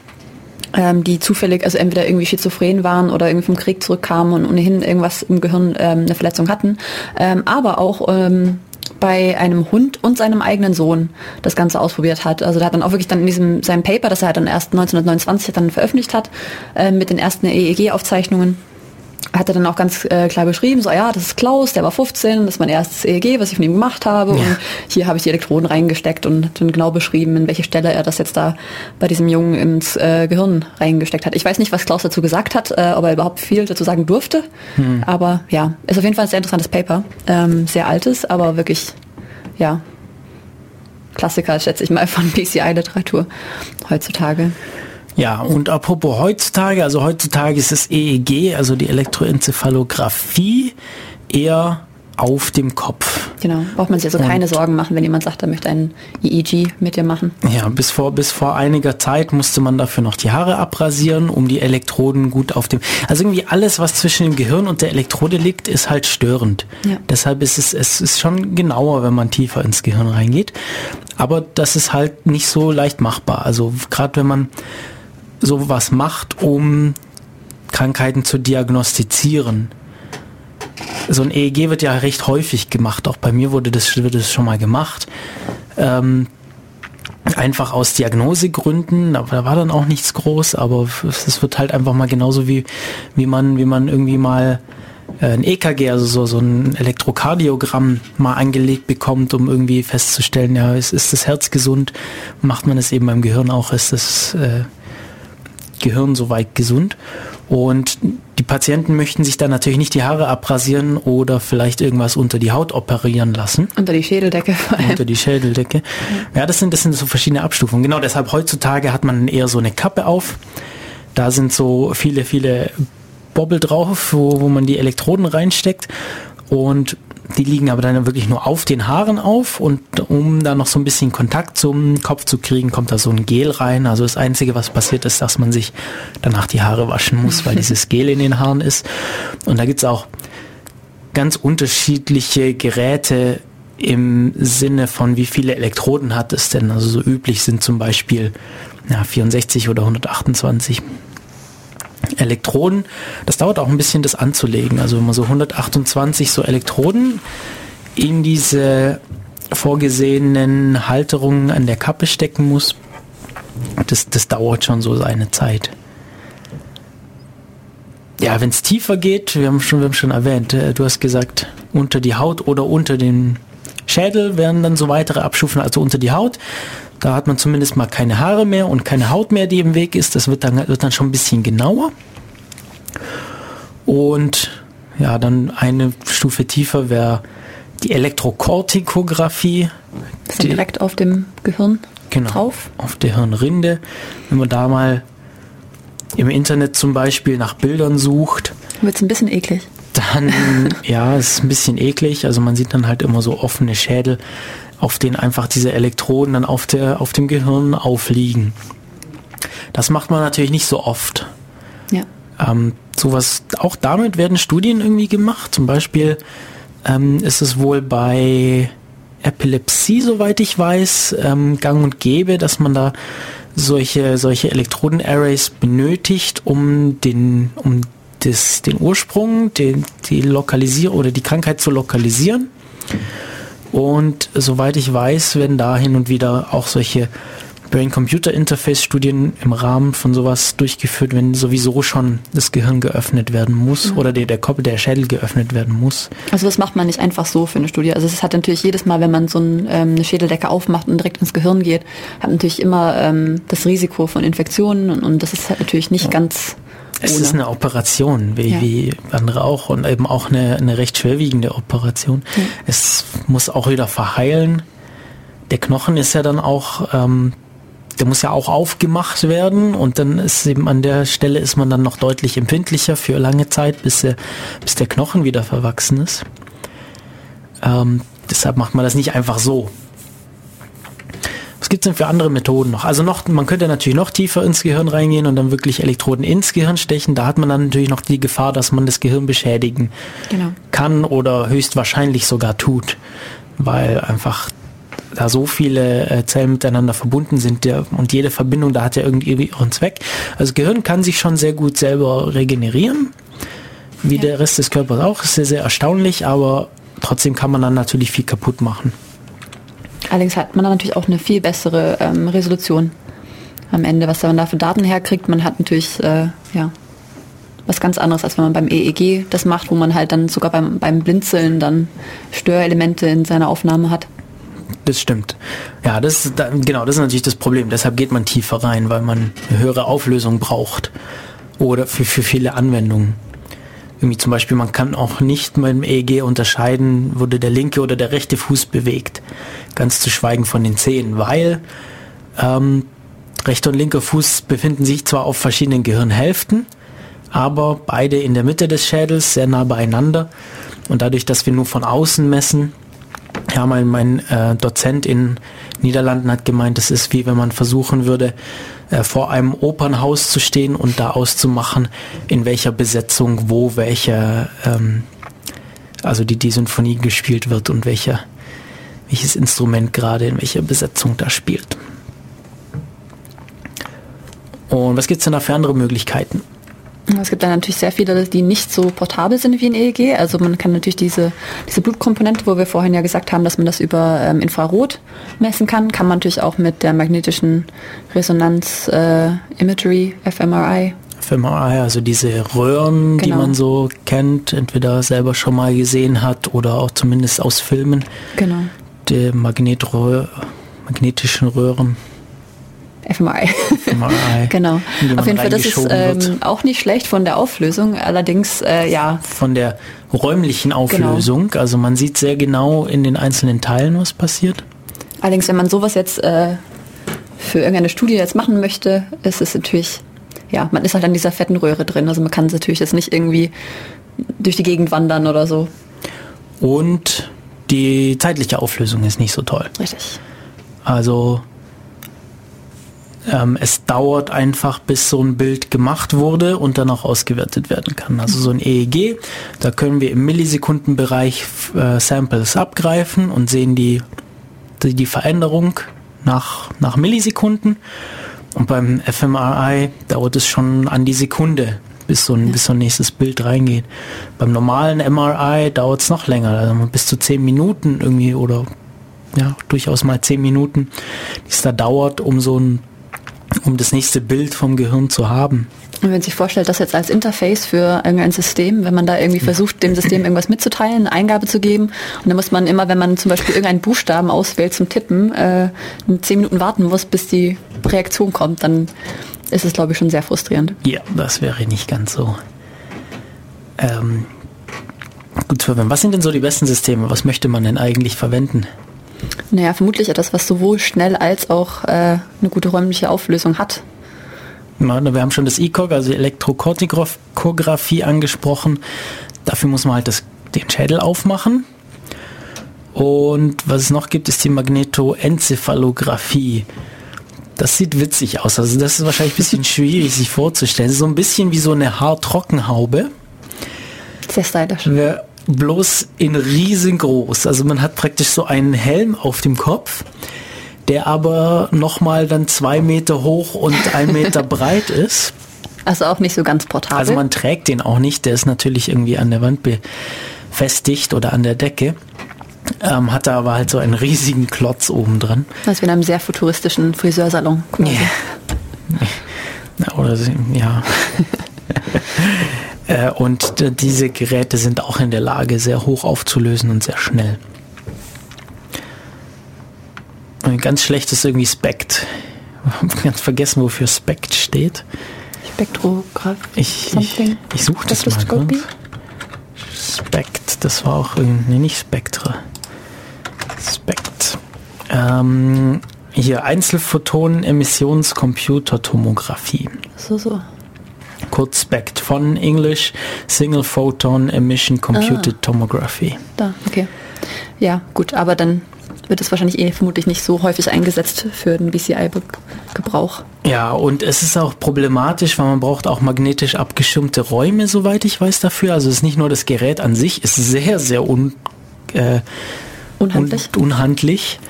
ähm, die zufällig, also entweder irgendwie schizophren waren oder irgendwie vom Krieg zurückkamen und ohnehin irgendwas im Gehirn ähm, eine Verletzung hatten, ähm, aber auch ähm, bei einem Hund und seinem eigenen Sohn das Ganze ausprobiert hat. Also da hat dann auch wirklich dann in diesem seinem Paper, das er dann erst 1929 dann veröffentlicht hat, äh, mit den ersten EEG-Aufzeichnungen, hat er dann auch ganz äh, klar beschrieben, so ja, das ist Klaus, der war 15, das ist mein erstes EEG, was ich von ihm gemacht habe. Ja. Und hier habe ich die Elektroden reingesteckt und dann genau beschrieben, in welche Stelle er das jetzt da bei diesem Jungen ins äh, Gehirn reingesteckt hat. Ich weiß nicht, was Klaus dazu gesagt hat, äh, ob er überhaupt viel dazu sagen durfte. Hm. Aber ja, ist auf jeden Fall ein sehr interessantes Paper. Ähm, sehr altes, aber wirklich, ja, Klassiker, schätze ich mal, von PCI-Literatur heutzutage. Ja, und apropos heutzutage, also heutzutage ist das EEG, also die Elektroenzephalographie, eher auf dem Kopf. Genau, braucht man sich also und keine Sorgen machen, wenn jemand sagt, er möchte ein EEG mit dir machen. Ja, bis vor, bis vor einiger Zeit musste man dafür noch die Haare abrasieren, um die Elektroden gut auf dem... Also irgendwie alles, was zwischen dem Gehirn und der Elektrode liegt, ist halt störend. Ja. Deshalb ist es, es ist schon genauer, wenn man tiefer ins Gehirn reingeht. Aber das ist halt nicht so leicht machbar. Also gerade wenn man sowas macht, um Krankheiten zu diagnostizieren. So ein EEG wird ja recht häufig gemacht. Auch bei mir wurde das, wurde das schon mal gemacht. Ähm, einfach aus Diagnosegründen, aber da war dann auch nichts groß, aber es wird halt einfach mal genauso wie, wie man, wie man irgendwie mal äh, ein EKG, also so, so ein Elektrokardiogramm mal angelegt bekommt, um irgendwie festzustellen, ja, ist, ist das Herz gesund, macht man es eben beim Gehirn auch, ist das äh, Gehirn soweit gesund. Und die Patienten möchten sich dann natürlich nicht die Haare abrasieren oder vielleicht irgendwas unter die Haut operieren lassen. Unter die Schädeldecke. Unter die Schädeldecke. Ja, das sind, das sind so verschiedene Abstufungen. Genau deshalb heutzutage hat man eher so eine Kappe auf. Da sind so viele, viele Bobbel drauf, wo, wo man die Elektroden reinsteckt. Und die liegen aber dann wirklich nur auf den Haaren auf und um da noch so ein bisschen Kontakt zum Kopf zu kriegen, kommt da so ein Gel rein. Also das Einzige, was passiert ist, dass man sich danach die Haare waschen muss, weil dieses Gel in den Haaren ist. Und da gibt's auch ganz unterschiedliche Geräte im Sinne von, wie viele Elektroden hat es denn. Also so üblich sind zum Beispiel ja, 64 oder 128 Elektroden. Das dauert auch ein bisschen, das anzulegen. Also wenn man so 128 so Elektroden in diese vorgesehenen Halterungen an der Kappe stecken muss, das, das dauert schon so seine Zeit. Ja, wenn es tiefer geht, wir haben, schon, wir haben schon erwähnt, äh, du hast gesagt, unter die Haut oder unter den Schädel werden dann so weitere Abstufen, also unter die Haut. Da hat man zumindest mal keine Haare mehr und keine Haut mehr, die im Weg ist. Das wird dann, wird dann schon ein bisschen genauer. Und ja, dann eine Stufe tiefer wäre die Elektrokortikographie. Ist die, direkt auf dem Gehirn genau, drauf? Auf der Hirnrinde. Wenn man da mal im Internet zum Beispiel nach Bildern sucht. Wird es ein bisschen eklig. Dann, ja, es ist ein bisschen eklig. Also man sieht dann halt immer so offene Schädel auf denen einfach diese Elektroden dann auf, der, auf dem Gehirn aufliegen. Das macht man natürlich nicht so oft. Ja. Ähm, sowas, auch damit werden Studien irgendwie gemacht. Zum Beispiel ähm, ist es wohl bei Epilepsie, soweit ich weiß, ähm, gang und gäbe, dass man da solche, solche Elektroden-Arrays benötigt, um den, um das, den Ursprung, den, die Lokalisierung oder die Krankheit zu lokalisieren. Und soweit ich weiß, werden da hin und wieder auch solche Brain-Computer-Interface-Studien im Rahmen von sowas durchgeführt, wenn sowieso schon das Gehirn geöffnet werden muss mhm. oder der, der Kopf, der Schädel geöffnet werden muss. Also das macht man nicht einfach so für eine Studie. Also es hat natürlich jedes Mal, wenn man so ein, ähm, eine Schädeldecke aufmacht und direkt ins Gehirn geht, hat natürlich immer ähm, das Risiko von Infektionen und, und das ist halt natürlich nicht ja. ganz es ist eine Operation, wie, ja. wie andere auch, und eben auch eine, eine recht schwerwiegende Operation. Ja. Es muss auch wieder verheilen. Der Knochen ist ja dann auch, ähm, der muss ja auch aufgemacht werden und dann ist eben an der Stelle ist man dann noch deutlich empfindlicher für lange Zeit, bis der, bis der Knochen wieder verwachsen ist. Ähm, deshalb macht man das nicht einfach so. Was gibt es denn für andere Methoden noch? Also noch, man könnte natürlich noch tiefer ins Gehirn reingehen und dann wirklich Elektroden ins Gehirn stechen. Da hat man dann natürlich noch die Gefahr, dass man das Gehirn beschädigen genau. kann oder höchstwahrscheinlich sogar tut, weil einfach da so viele äh, Zellen miteinander verbunden sind der, und jede Verbindung, da hat ja irgendwie ihren Zweck. Also das Gehirn kann sich schon sehr gut selber regenerieren, wie ja. der Rest des Körpers auch. Ist sehr, sehr erstaunlich, aber trotzdem kann man dann natürlich viel kaputt machen. Allerdings hat man dann natürlich auch eine viel bessere ähm, Resolution am Ende, was man da für Daten herkriegt. Man hat natürlich äh, ja, was ganz anderes, als wenn man beim EEG das macht, wo man halt dann sogar beim, beim Blinzeln dann Störelemente in seiner Aufnahme hat. Das stimmt. Ja, das ist, genau, das ist natürlich das Problem. Deshalb geht man tiefer rein, weil man eine höhere Auflösung braucht. Oder für, für viele Anwendungen. Irgendwie zum Beispiel, man kann auch nicht mit dem EEG unterscheiden, wurde der linke oder der rechte Fuß bewegt. Ganz zu schweigen von den Zehen, weil ähm, rechter und linker Fuß befinden sich zwar auf verschiedenen Gehirnhälften, aber beide in der Mitte des Schädels, sehr nah beieinander. Und dadurch, dass wir nur von außen messen, ja, mein, mein äh, Dozent in Niederlanden hat gemeint, es ist wie wenn man versuchen würde, äh, vor einem Opernhaus zu stehen und da auszumachen, in welcher Besetzung wo welche, ähm, also die, die Sinfonie gespielt wird und welcher, welches Instrument gerade in welcher Besetzung da spielt. Und was gibt es denn da für andere Möglichkeiten? Es gibt dann natürlich sehr viele, die nicht so portabel sind wie ein EEG. Also man kann natürlich diese, diese Blutkomponente, wo wir vorhin ja gesagt haben, dass man das über ähm, Infrarot messen kann, kann man natürlich auch mit der magnetischen Resonanz äh, Imagery, fMRI. fMRI, also diese Röhren, genau. die man so kennt, entweder selber schon mal gesehen hat oder auch zumindest aus Filmen. Genau. Die Magnetröhr, magnetischen Röhren. FMRI. FMRI. genau. Auf jeden Fall, das ist ähm, auch nicht schlecht von der Auflösung, allerdings äh, ja. Von der räumlichen genau. Auflösung, genau. also man sieht sehr genau in den einzelnen Teilen, was passiert. Allerdings, wenn man sowas jetzt äh, für irgendeine Studie jetzt machen möchte, ist es natürlich, ja, man ist halt an dieser fetten Röhre drin, also man kann es natürlich jetzt nicht irgendwie durch die Gegend wandern oder so. Und die zeitliche Auflösung ist nicht so toll. Richtig. Also ähm, es dauert einfach, bis so ein Bild gemacht wurde und dann auch ausgewertet werden kann. Also so ein EEG, da können wir im Millisekundenbereich äh, Samples abgreifen und sehen die, die, die Veränderung nach, nach Millisekunden. Und beim fMRI dauert es schon an die Sekunde, bis so ein, bis so ein nächstes Bild reingeht. Beim normalen MRI dauert es noch länger, also bis zu zehn Minuten irgendwie oder ja, durchaus mal zehn Minuten, die es da dauert, um so ein um das nächste Bild vom Gehirn zu haben. Und wenn man sich vorstellt, das jetzt als Interface für irgendein System, wenn man da irgendwie versucht, dem System irgendwas mitzuteilen, eine Eingabe zu geben, und dann muss man immer, wenn man zum Beispiel irgendeinen Buchstaben auswählt zum Tippen, äh, zehn Minuten warten muss, bis die Reaktion kommt, dann ist es, glaube ich, schon sehr frustrierend. Ja, das wäre nicht ganz so. Ähm, gut zu verwenden. Was sind denn so die besten Systeme? Was möchte man denn eigentlich verwenden? Naja, vermutlich etwas, was sowohl schnell als auch äh, eine gute räumliche Auflösung hat. Wir haben schon das ECOG, also die Elektrokortikographie angesprochen. Dafür muss man halt das, den Schädel aufmachen. Und was es noch gibt, ist die Magnetoenzephalographie. Das sieht witzig aus. Also das ist wahrscheinlich ein bisschen schwierig sich vorzustellen. So ein bisschen wie so eine Haartrockenhaube. Sehr stylisch bloß in riesengroß. Also man hat praktisch so einen Helm auf dem Kopf, der aber nochmal dann zwei Meter hoch und ein Meter breit ist. Also auch nicht so ganz portabel. Also man trägt den auch nicht, der ist natürlich irgendwie an der Wand befestigt oder an der Decke. Ähm, hat da aber halt so einen riesigen Klotz oben dran. Also wie in einem sehr futuristischen Friseursalon. Quasi. Ja. Oder ja. Äh, und diese Geräte sind auch in der Lage, sehr hoch aufzulösen und sehr schnell. Und ganz schlecht ist irgendwie Spect. Ich habe ganz vergessen, wofür Spect steht. Spektrograph. Ich, ich, ich suche das mal kurz. Spect, das war auch irgendwie, nicht Spektra. Spect. Ähm, hier Einzelphotonen-Emissionscomputertomographie. So, so kurz SPECT von English Single Photon Emission Computed ah. Tomography. Da, okay. Ja, gut, aber dann wird es wahrscheinlich eh vermutlich nicht so häufig eingesetzt für den BCI-Gebrauch. Ja, und es ist auch problematisch, weil man braucht auch magnetisch abgeschirmte Räume, soweit ich weiß dafür. Also es ist nicht nur das Gerät an sich, ist sehr, sehr un, äh, unhandlich. Un, unhandlich.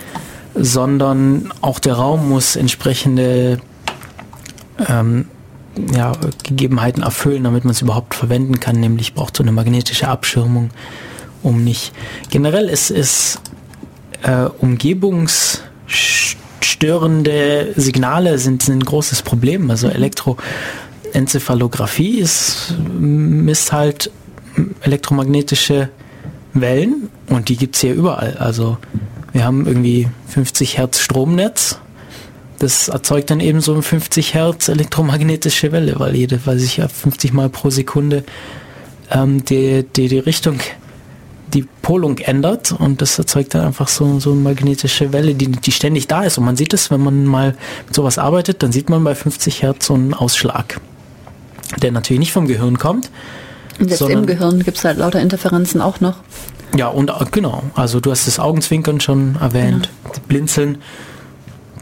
sondern auch der Raum muss entsprechende ähm, ja, Gegebenheiten erfüllen, damit man es überhaupt verwenden kann. Nämlich braucht so eine magnetische Abschirmung, um nicht. Generell ist es äh, umgebungsstörende Signale sind, sind ein großes Problem. Also mhm. Elektroenzephalographie ist misst halt elektromagnetische Wellen und die gibt es hier überall. Also wir haben irgendwie 50 Hertz Stromnetz. Das erzeugt dann eben so eine 50 Hertz elektromagnetische Welle, weil jede, weil sich ja 50 Mal pro Sekunde ähm, die, die, die Richtung, die Polung ändert und das erzeugt dann einfach so, so eine magnetische Welle, die, die ständig da ist. Und man sieht es, wenn man mal mit sowas arbeitet, dann sieht man bei 50 Hertz so einen Ausschlag, der natürlich nicht vom Gehirn kommt. Und jetzt im Gehirn gibt es halt lauter Interferenzen auch noch. Ja, und äh, genau, also du hast das Augenzwinkern schon erwähnt, ja. Blinzeln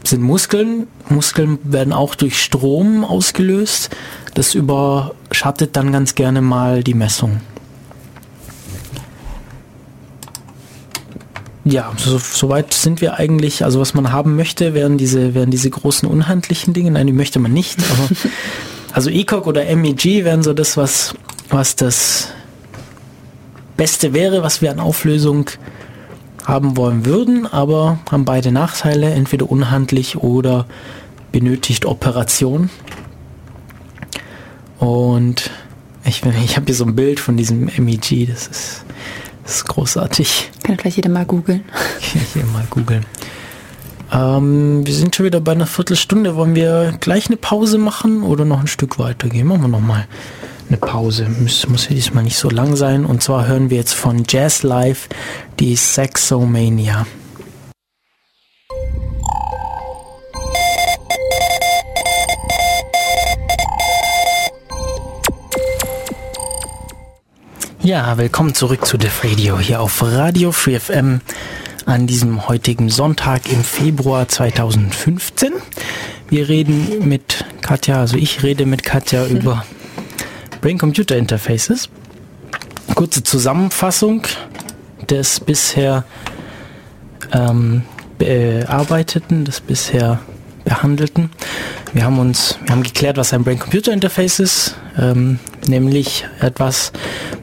sind Muskeln. Muskeln werden auch durch Strom ausgelöst. Das überschattet dann ganz gerne mal die Messung. Ja, so, soweit sind wir eigentlich. Also was man haben möchte, wären diese, wären diese großen unhandlichen Dinge. Nein, die möchte man nicht. Aber also ECOG oder MEG wären so das, was, was das Beste wäre, was wir an Auflösung haben wollen würden, aber haben beide Nachteile, entweder unhandlich oder benötigt Operation. Und ich, ich habe hier so ein Bild von diesem MEG, das ist, das ist großartig. Kann gleich jeder mal googeln. Hier mal googeln. Ähm, wir sind schon wieder bei einer Viertelstunde. Wollen wir gleich eine Pause machen oder noch ein Stück weitergehen? Machen wir nochmal. mal eine Pause. Muss, muss ja diesmal nicht so lang sein. Und zwar hören wir jetzt von Jazz Live die Sexomania. Ja, willkommen zurück zu Def Radio hier auf Radio Free FM an diesem heutigen Sonntag im Februar 2015. Wir reden mit Katja, also ich rede mit Katja mhm. Über Brain-Computer Interfaces. Kurze Zusammenfassung des bisher ähm, bearbeiteten, des bisher behandelten. Wir haben uns, wir haben geklärt, was ein Brain-Computer-Interface ist, ähm, nämlich etwas,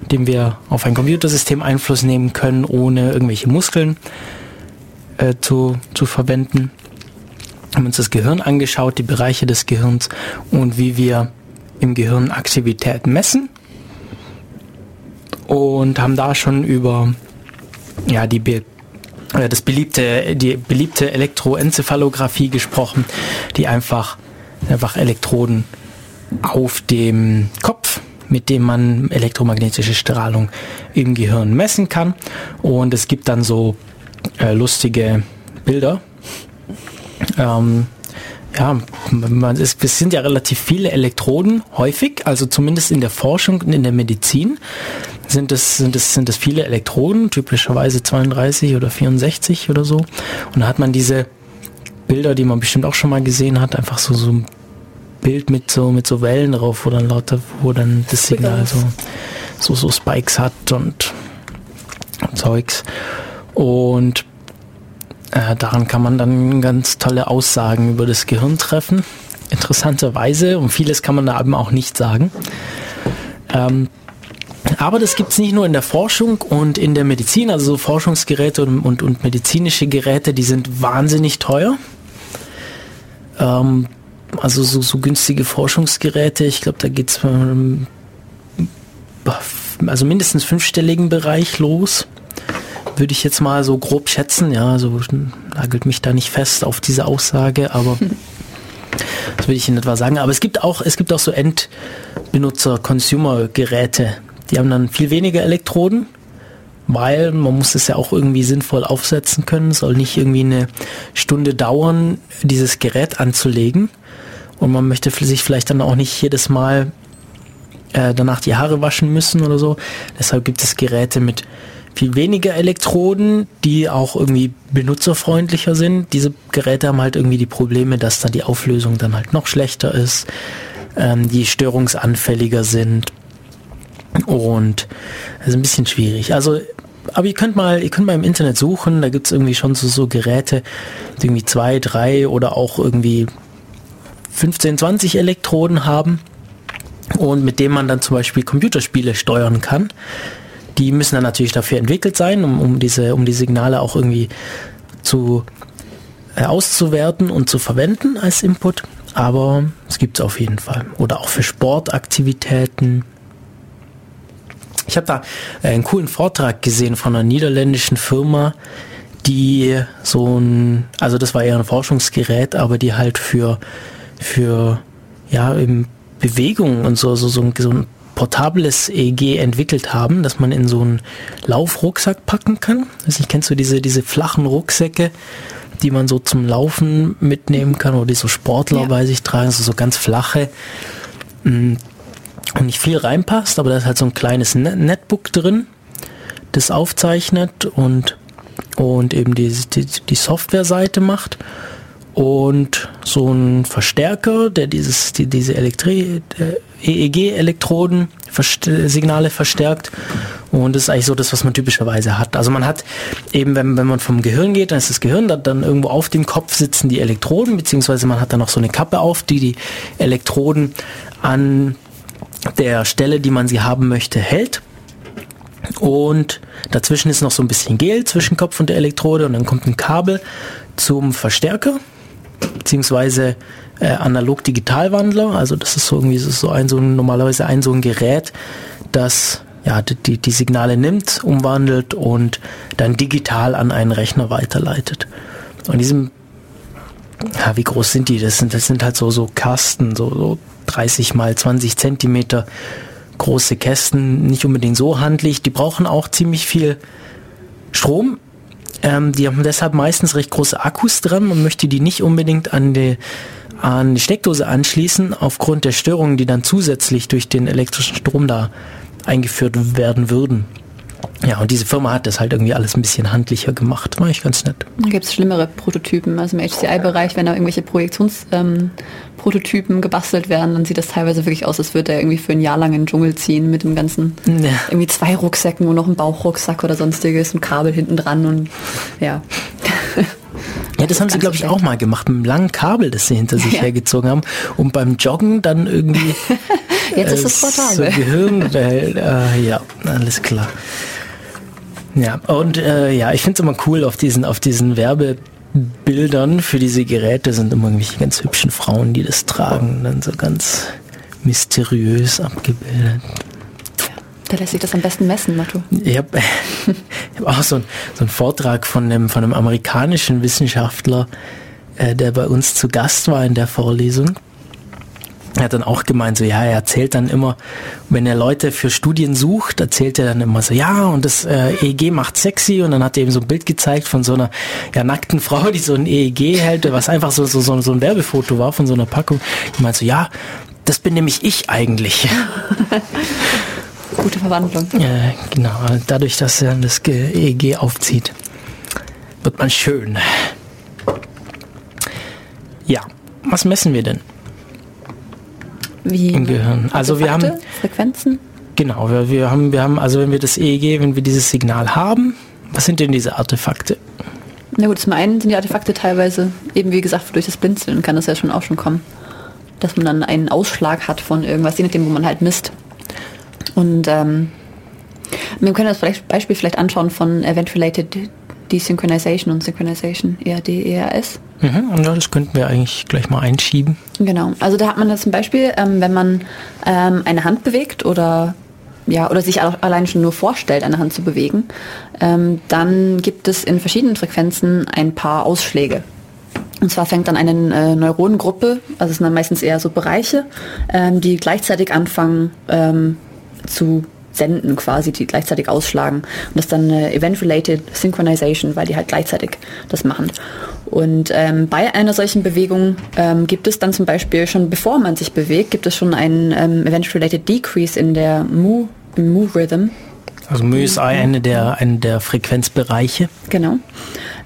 mit dem wir auf ein Computersystem Einfluss nehmen können, ohne irgendwelche Muskeln äh, zu, zu verwenden. Wir haben uns das Gehirn angeschaut, die Bereiche des Gehirns und wie wir im Gehirn Aktivität messen und haben da schon über ja, die Be äh, das beliebte, die beliebte Elektroenzephalographie gesprochen, die einfach, einfach Elektroden auf dem Kopf, mit dem man elektromagnetische Strahlung im Gehirn messen kann. Und es gibt dann so äh, lustige Bilder. Ähm, ja, man ist, es sind ja relativ viele Elektroden häufig, also zumindest in der Forschung und in der Medizin sind es, sind es, sind es viele Elektroden, typischerweise 32 oder 64 oder so. Und da hat man diese Bilder, die man bestimmt auch schon mal gesehen hat, einfach so, so ein Bild mit so, mit so Wellen drauf, wo dann lauter, wo dann das Signal so, so, so Spikes hat und, und Zeugs. Und äh, daran kann man dann ganz tolle Aussagen über das Gehirn treffen. Interessanterweise, und vieles kann man da eben auch nicht sagen. Ähm, aber das gibt es nicht nur in der Forschung und in der Medizin, also so Forschungsgeräte und, und, und medizinische Geräte, die sind wahnsinnig teuer. Ähm, also so, so günstige Forschungsgeräte, ich glaube, da geht es ähm, also mindestens fünfstelligen Bereich los würde ich jetzt mal so grob schätzen. Ja, so nagelt mich da nicht fest auf diese Aussage, aber das würde ich in etwa sagen. Aber es gibt auch, es gibt auch so Endbenutzer-Consumer-Geräte. Die haben dann viel weniger Elektroden, weil man muss es ja auch irgendwie sinnvoll aufsetzen können. Es soll nicht irgendwie eine Stunde dauern, dieses Gerät anzulegen. Und man möchte sich vielleicht dann auch nicht jedes Mal äh, danach die Haare waschen müssen oder so. Deshalb gibt es Geräte mit viel weniger Elektroden, die auch irgendwie benutzerfreundlicher sind. Diese Geräte haben halt irgendwie die Probleme, dass da die Auflösung dann halt noch schlechter ist, ähm, die störungsanfälliger sind und ist ein bisschen schwierig. Also aber ihr könnt mal, ihr könnt mal im Internet suchen, da gibt es irgendwie schon so, so Geräte, die irgendwie zwei, drei oder auch irgendwie 15, 20 Elektroden haben und mit dem man dann zum Beispiel Computerspiele steuern kann. Die müssen dann natürlich dafür entwickelt sein, um, um, diese, um die Signale auch irgendwie zu äh, auszuwerten und zu verwenden als Input. Aber es gibt es auf jeden Fall. Oder auch für Sportaktivitäten. Ich habe da äh, einen coolen Vortrag gesehen von einer niederländischen Firma, die so ein, also das war eher ein Forschungsgerät, aber die halt für, für ja, im Bewegung und so, so, so, ein, so ein portables EEG entwickelt haben, dass man in so einen Laufrucksack packen kann. Also ich kennst du diese, diese flachen Rucksäcke, die man so zum Laufen mitnehmen kann oder die so Sportler ja. bei sich tragen, also so ganz flache mm, und nicht viel reinpasst, aber da ist halt so ein kleines Netbook drin, das aufzeichnet und, und eben die, die, die Softwareseite macht und so ein Verstärker, der dieses, die, diese Elektri EEG-Elektroden Signale verstärkt. Und das ist eigentlich so das, was man typischerweise hat. Also man hat eben, wenn, wenn man vom Gehirn geht, dann ist das Gehirn, dann, dann irgendwo auf dem Kopf sitzen die Elektroden, beziehungsweise man hat dann noch so eine Kappe auf, die die Elektroden an der Stelle, die man sie haben möchte, hält. Und dazwischen ist noch so ein bisschen Gel zwischen Kopf und der Elektrode und dann kommt ein Kabel zum Verstärker beziehungsweise äh, Analog-Digital-Wandler. Also das ist so irgendwie so ein so ein, normalerweise ein so ein Gerät, das ja die, die Signale nimmt, umwandelt und dann digital an einen Rechner weiterleitet. Und diesem ja, wie groß sind die? Das sind, das sind halt so, so Kasten, so, so 30 mal 20 Zentimeter große Kästen, nicht unbedingt so handlich. Die brauchen auch ziemlich viel Strom, ähm, die haben deshalb meistens recht große Akkus dran. Man möchte die nicht unbedingt an die, an die Steckdose anschließen, aufgrund der Störungen, die dann zusätzlich durch den elektrischen Strom da eingeführt werden würden. Ja, und diese Firma hat das halt irgendwie alles ein bisschen handlicher gemacht. War ich ganz nett. Da gibt es schlimmere Prototypen. Also im HCI-Bereich, wenn da irgendwelche Projektionsprototypen ähm, gebastelt werden, dann sieht das teilweise wirklich aus, als würde er irgendwie für ein Jahr lang in den Dschungel ziehen mit dem ganzen, ja. irgendwie zwei Rucksäcken und noch ein Bauchrucksack oder sonstiges, ein Kabel hinten dran und ja. Ja, das, haben sie, glaube ich, auch mal gemacht, mit einem langen Kabel, das sie hinter sich ja. hergezogen haben. Und beim Joggen dann irgendwie. Jetzt ist es portabel. So Gehirn, äh, ja, alles klar. Ja, und äh, ja, ich finde es immer cool auf diesen, auf diesen Werbebildern für diese Geräte sind immer irgendwelche ganz hübschen Frauen, die das tragen, dann so ganz mysteriös abgebildet. Da lässt sich das am besten messen, Matto. Ich habe hab auch so, ein, so einen Vortrag von einem, von einem amerikanischen Wissenschaftler, äh, der bei uns zu Gast war in der Vorlesung. Er hat dann auch gemeint, so ja, er erzählt dann immer, wenn er Leute für Studien sucht, erzählt er dann immer so, ja, und das äh, EEG macht sexy und dann hat er eben so ein Bild gezeigt von so einer ja, nackten Frau, die so ein EEG hält, was einfach so, so, so, so ein Werbefoto war von so einer Packung. Ich meinte so, ja, das bin nämlich ich eigentlich. Gute Verwandlung. Ja, genau. Dadurch, dass er das EEG aufzieht, wird man schön. Ja, was messen wir denn? Wie im Gehirn. Also wir haben Frequenzen. Genau, wir, wir, haben, wir haben, also wenn wir das EEG, wenn wir dieses Signal haben, was sind denn diese Artefakte? Na gut, zum einen sind die Artefakte teilweise, eben wie gesagt, durch das Blinzeln kann das ja schon auch schon kommen. Dass man dann einen Ausschlag hat von irgendwas, je nachdem, wo man halt misst. Und ähm, wir können das vielleicht Beispiel vielleicht anschauen von Event-Related Desynchronization und Synchronization, ERD, ERS. Mhm, und das könnten wir eigentlich gleich mal einschieben. Genau, also da hat man das zum Beispiel, ähm, wenn man ähm, eine Hand bewegt oder ja, oder sich allein schon nur vorstellt, eine Hand zu bewegen, ähm, dann gibt es in verschiedenen Frequenzen ein paar Ausschläge. Und zwar fängt dann eine äh, Neuronengruppe, also es sind dann meistens eher so Bereiche, ähm, die gleichzeitig anfangen ähm, zu senden quasi, die gleichzeitig ausschlagen. Und das ist dann eine Event-Related Synchronization, weil die halt gleichzeitig das machen. Und ähm, bei einer solchen Bewegung ähm, gibt es dann zum Beispiel schon, bevor man sich bewegt, gibt es schon einen ähm, Event-Related Decrease in der Mu, im Mu-Rhythm. Also Mu ist eine der, eine der Frequenzbereiche. Genau.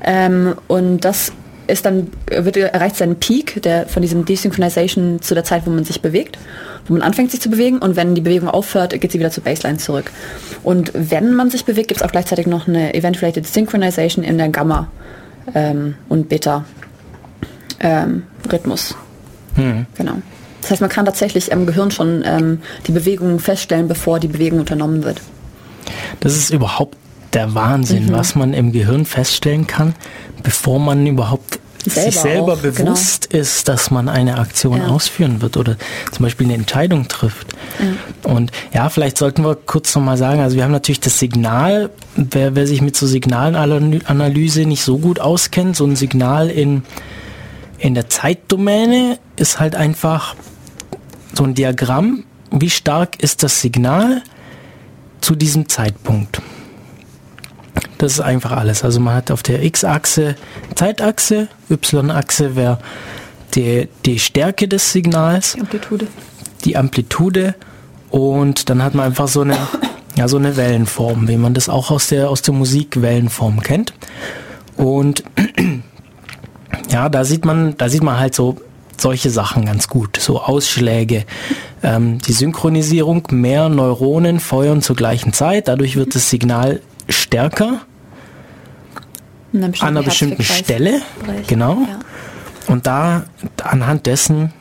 Ähm, und das ist dann, wird, erreicht seinen Peak der, von diesem Desynchronization zu der Zeit, wo man sich bewegt, wo man anfängt sich zu bewegen und wenn die Bewegung aufhört, geht sie wieder zur Baseline zurück. Und wenn man sich bewegt, gibt es auch gleichzeitig noch eine Event-Related Synchronization in der Gamma ähm, und Beta ähm, Rhythmus. Hm. Genau. Das heißt, man kann tatsächlich im Gehirn schon ähm, die Bewegung feststellen, bevor die Bewegung unternommen wird. Das ist überhaupt der Wahnsinn, mhm. was man im Gehirn feststellen kann, bevor man überhaupt selber sich selber auch, genau. bewusst genau. ist, dass man eine Aktion ja. ausführen wird oder zum Beispiel eine Entscheidung trifft. Ja. Und ja, vielleicht sollten wir kurz nochmal sagen, also wir haben natürlich das Signal, wer, wer sich mit so Signalanalyse nicht so gut auskennt, so ein Signal in, in der Zeitdomäne ist halt einfach so ein Diagramm, wie stark ist das Signal zu diesem Zeitpunkt. Das ist einfach alles. Also man hat auf der X-Achse Zeitachse, Y-Achse wäre die, die Stärke des Signals. Die Amplitude. Die Amplitude. Und dann hat man einfach so eine, ja, so eine Wellenform, wie man das auch aus der, aus der Musikwellenform kennt. Und ja, da sieht man, da sieht man halt so solche Sachen ganz gut, so Ausschläge. Ähm, die Synchronisierung, mehr Neuronen feuern zur gleichen Zeit, dadurch wird das Signal stärker an einer bestimmten Stelle. Bereich. Genau. Ja. Und da anhand dessen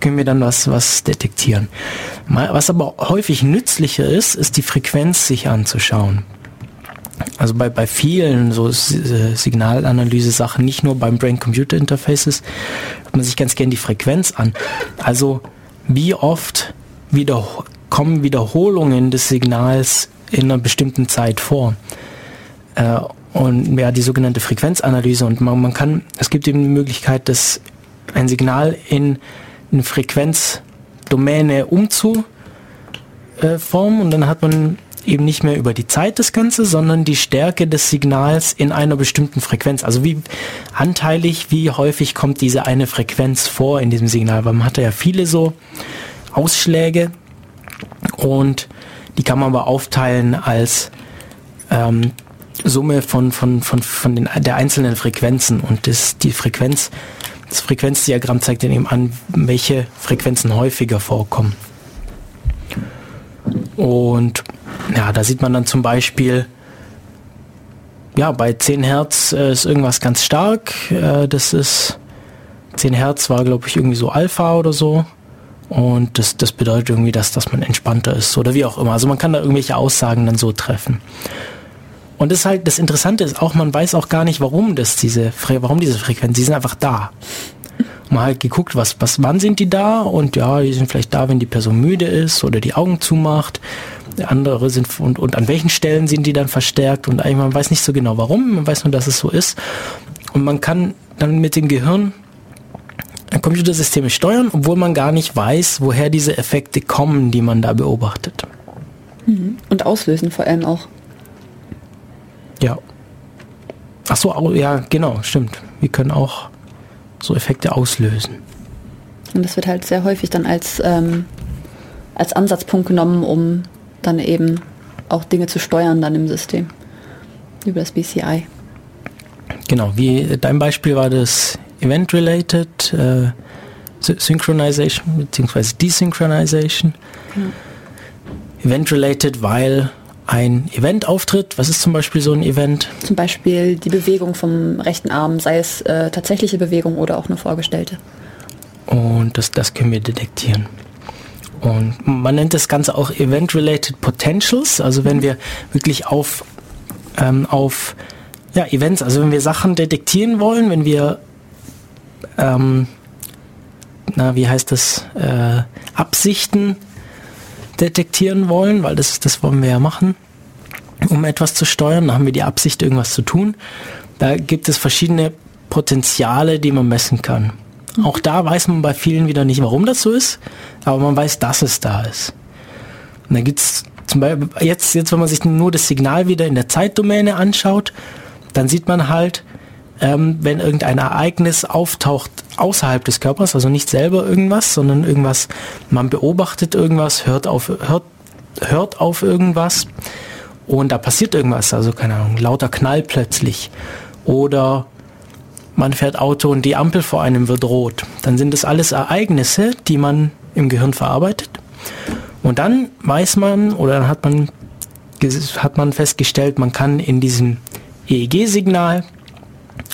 können wir dann was, was detektieren. Was aber häufig nützlicher ist, ist die Frequenz sich anzuschauen. Also bei, bei vielen so äh, Signalanalyse-Sachen, nicht nur beim Brain-Computer-Interfaces, hat man sich ganz gern die Frequenz an. Also wie oft wieder, kommen Wiederholungen des Signals in einer bestimmten Zeit vor. Äh, und ja, die sogenannte Frequenzanalyse. Und man, man kann, es gibt eben die Möglichkeit, das ein Signal in eine Frequenzdomäne umzuformen und dann hat man eben nicht mehr über die Zeit das Ganze, sondern die Stärke des Signals in einer bestimmten Frequenz. Also wie anteilig, wie häufig kommt diese eine Frequenz vor in diesem Signal, weil man hat ja viele so Ausschläge und die kann man aber aufteilen als ähm, Summe von, von, von, von den, der einzelnen Frequenzen. Und das, die Frequenz, das Frequenzdiagramm zeigt dann eben an, welche Frequenzen häufiger vorkommen. Und ja, da sieht man dann zum Beispiel, ja, bei 10 Hertz äh, ist irgendwas ganz stark. Äh, das ist 10 Hertz war, glaube ich, irgendwie so Alpha oder so. Und das, das bedeutet irgendwie, dass, dass man entspannter ist oder wie auch immer. Also man kann da irgendwelche Aussagen dann so treffen. Und das ist halt, das Interessante ist auch, man weiß auch gar nicht, warum das diese, warum diese Frequenzen, die sind einfach da. Man halt geguckt, was, was, wann sind die da? Und ja, die sind vielleicht da, wenn die Person müde ist oder die Augen zumacht. Andere sind, und, und an welchen Stellen sind die dann verstärkt? Und eigentlich, man weiß nicht so genau warum, man weiß nur, dass es so ist. Und man kann dann mit dem Gehirn Computersysteme steuern, obwohl man gar nicht weiß, woher diese Effekte kommen, die man da beobachtet. Mhm. Und auslösen vor allem auch. Ja. Ach so, ja, genau, stimmt. Wir können auch so Effekte auslösen. Und das wird halt sehr häufig dann als, ähm, als Ansatzpunkt genommen, um dann eben auch Dinge zu steuern dann im System über das BCI. Genau, wie dein Beispiel war das Event-Related äh, Synchronization bzw. Desynchronization. Genau. Event-Related, weil ein Event auftritt. Was ist zum Beispiel so ein Event? Zum Beispiel die Bewegung vom rechten Arm, sei es äh, tatsächliche Bewegung oder auch eine vorgestellte. Und das, das können wir detektieren. Und man nennt das Ganze auch Event-Related Potentials, also wenn wir wirklich auf, ähm, auf ja, Events, also wenn wir Sachen detektieren wollen, wenn wir, ähm, na, wie heißt das, äh, Absichten detektieren wollen, weil das, das wollen wir ja machen, um etwas zu steuern. Da haben wir die Absicht, irgendwas zu tun. Da gibt es verschiedene Potenziale, die man messen kann. Auch da weiß man bei vielen wieder nicht, warum das so ist, aber man weiß, dass es da ist. Und da gibt es zum Beispiel, jetzt, jetzt, wenn man sich nur das Signal wieder in der Zeitdomäne anschaut, dann sieht man halt, ähm, wenn irgendein Ereignis auftaucht außerhalb des Körpers, also nicht selber irgendwas, sondern irgendwas, man beobachtet irgendwas, hört auf, hört, hört auf irgendwas und da passiert irgendwas, also keine Ahnung, lauter Knall plötzlich oder man fährt Auto und die Ampel vor einem wird rot. Dann sind das alles Ereignisse, die man im Gehirn verarbeitet. Und dann weiß man oder dann hat man, hat man festgestellt, man kann in diesem EEG-Signal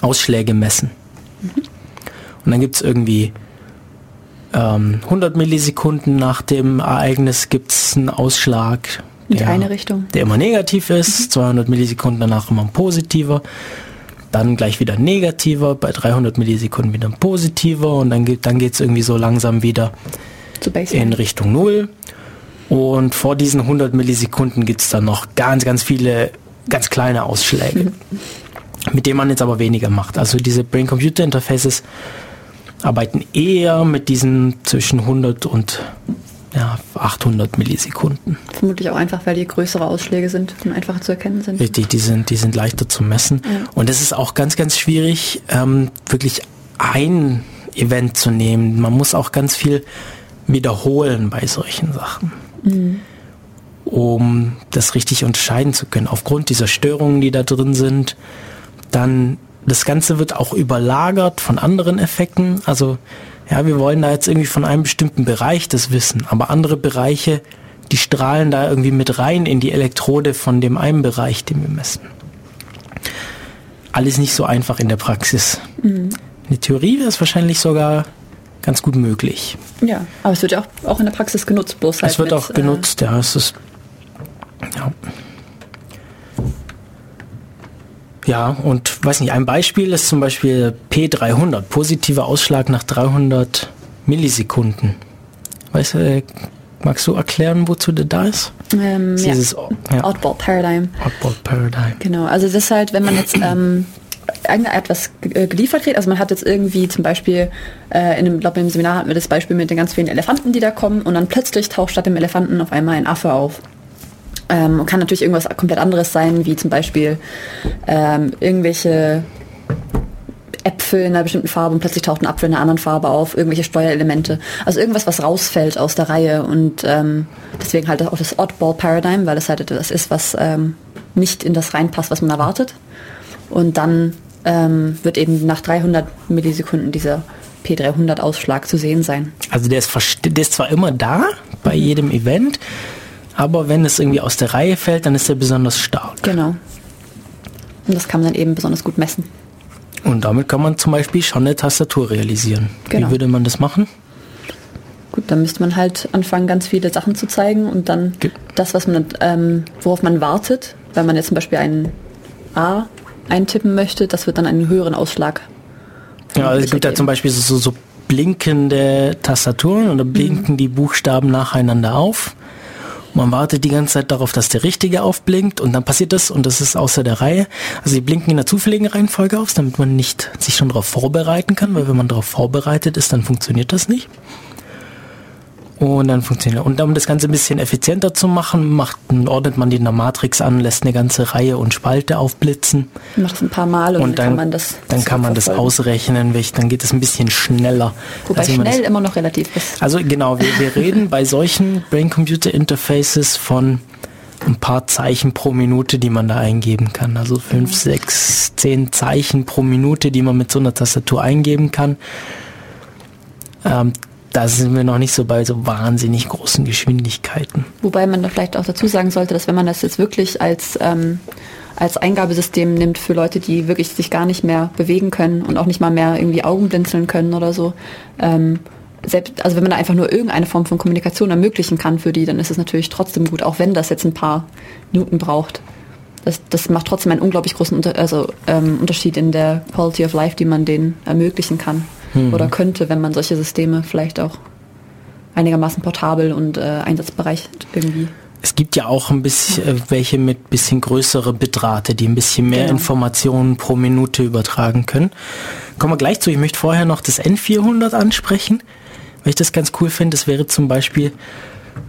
Ausschläge messen. Und dann gibt es irgendwie ähm, 100 Millisekunden nach dem Ereignis gibt es einen Ausschlag, der, eine Richtung. der immer negativ ist, mhm. 200 Millisekunden danach immer ein positiver, dann gleich wieder negativer, bei 300 Millisekunden wieder ein positiver und dann, geht dann geht es irgendwie so langsam wieder in Richtung Null. Und vor diesen 100 Millisekunden gibt es dann noch ganz, ganz viele ganz kleine Ausschläge, mhm. mit denen man jetzt aber weniger macht. Also diese Brain-Computer-Interfaces arbeiten eher mit diesen zwischen 100 und ja, 800 Millisekunden. Vermutlich auch einfach, weil die größere Ausschläge sind und einfacher zu erkennen sind. Richtig, die sind, die sind leichter zu messen. Ja. Und es ist auch ganz, ganz schwierig, ähm, wirklich ein Event zu nehmen. Man muss auch ganz viel wiederholen bei solchen Sachen, mhm. um das richtig unterscheiden zu können. Aufgrund dieser Störungen, die da drin sind, dann das Ganze wird auch überlagert von anderen Effekten. Also ja, wir wollen da jetzt irgendwie von einem bestimmten Bereich das wissen, aber andere Bereiche, die strahlen da irgendwie mit rein in die Elektrode von dem einen Bereich, den wir messen. Alles nicht so einfach in der Praxis. Mhm. In der Theorie wäre es wahrscheinlich sogar ganz gut möglich. Ja, aber es wird ja auch, auch in der Praxis genutzt, bloß halt Es wird mit, auch genutzt, äh, ja. Es ist, ja. Ja, und weiß nicht, ein Beispiel ist zum Beispiel P300, positiver Ausschlag nach 300 Millisekunden. Weißt du, äh, magst du erklären, wozu der da ist? Ähm, ja. Dieses ja. Oddball Paradigm. Oddball Paradigm. Genau, also das ist halt, wenn man jetzt ähm, irgendetwas äh, geliefert kriegt, also man hat jetzt irgendwie zum Beispiel, äh, in einem, glaube im Seminar hatten wir das Beispiel mit den ganz vielen Elefanten, die da kommen und dann plötzlich taucht statt dem Elefanten auf einmal ein Affe auf. Ähm, kann natürlich irgendwas komplett anderes sein, wie zum Beispiel ähm, irgendwelche Äpfel in einer bestimmten Farbe und plötzlich taucht ein Apfel in einer anderen Farbe auf, irgendwelche Steuerelemente. Also irgendwas, was rausfällt aus der Reihe und ähm, deswegen halt auch das Oddball Paradigm, weil es halt etwas ist, was ähm, nicht in das reinpasst, was man erwartet. Und dann ähm, wird eben nach 300 Millisekunden dieser P300-Ausschlag zu sehen sein. Also der ist, der ist zwar immer da bei mhm. jedem Event, aber wenn es irgendwie aus der Reihe fällt, dann ist er besonders stark. Genau. Und das kann man dann eben besonders gut messen. Und damit kann man zum Beispiel schon eine Tastatur realisieren. Genau. Wie würde man das machen? Gut, dann müsste man halt anfangen, ganz viele Sachen zu zeigen und dann Ge das, was man, ähm, worauf man wartet, wenn man jetzt zum Beispiel ein A eintippen möchte, das wird dann einen höheren Ausschlag. Ja, also es gibt ja zum Beispiel so, so blinkende Tastaturen oder blinken mhm. die Buchstaben nacheinander auf. Man wartet die ganze Zeit darauf, dass der richtige aufblinkt und dann passiert das und das ist außer der Reihe. Also die blinken in der zufälligen Reihenfolge auf, damit man nicht sich schon darauf vorbereiten kann, weil wenn man darauf vorbereitet ist, dann funktioniert das nicht. Und dann funktioniert. Und um das Ganze ein bisschen effizienter zu machen, macht, ordnet man die in der Matrix an, lässt eine ganze Reihe und Spalte aufblitzen. Macht es ein paar Mal und, und dann, kann man das, dann kann man das ausrechnen, dann geht es ein bisschen schneller. Wobei schnell das, immer noch relativ ist. Also genau, wir, wir reden bei solchen Brain-Computer-Interfaces von ein paar Zeichen pro Minute, die man da eingeben kann. Also fünf, sechs, zehn Zeichen pro Minute, die man mit so einer Tastatur eingeben kann. Ähm, da sind wir noch nicht so bei so wahnsinnig großen Geschwindigkeiten. Wobei man da vielleicht auch dazu sagen sollte, dass wenn man das jetzt wirklich als, ähm, als Eingabesystem nimmt für Leute, die wirklich sich gar nicht mehr bewegen können und auch nicht mal mehr irgendwie Augen blinzeln können oder so, ähm, selbst, also wenn man da einfach nur irgendeine Form von Kommunikation ermöglichen kann für die, dann ist es natürlich trotzdem gut, auch wenn das jetzt ein paar Minuten braucht. Das, das macht trotzdem einen unglaublich großen Unter also, ähm, Unterschied in der Quality of Life, die man denen ermöglichen kann hm. oder könnte, wenn man solche Systeme vielleicht auch einigermaßen portabel und äh, Einsatzbereich irgendwie. Es gibt ja auch ein bisschen äh, welche mit bisschen größere Bitrate, die ein bisschen mehr genau. Informationen pro Minute übertragen können. Kommen wir gleich zu. Ich möchte vorher noch das N400 ansprechen, weil ich das ganz cool finde. Das wäre zum Beispiel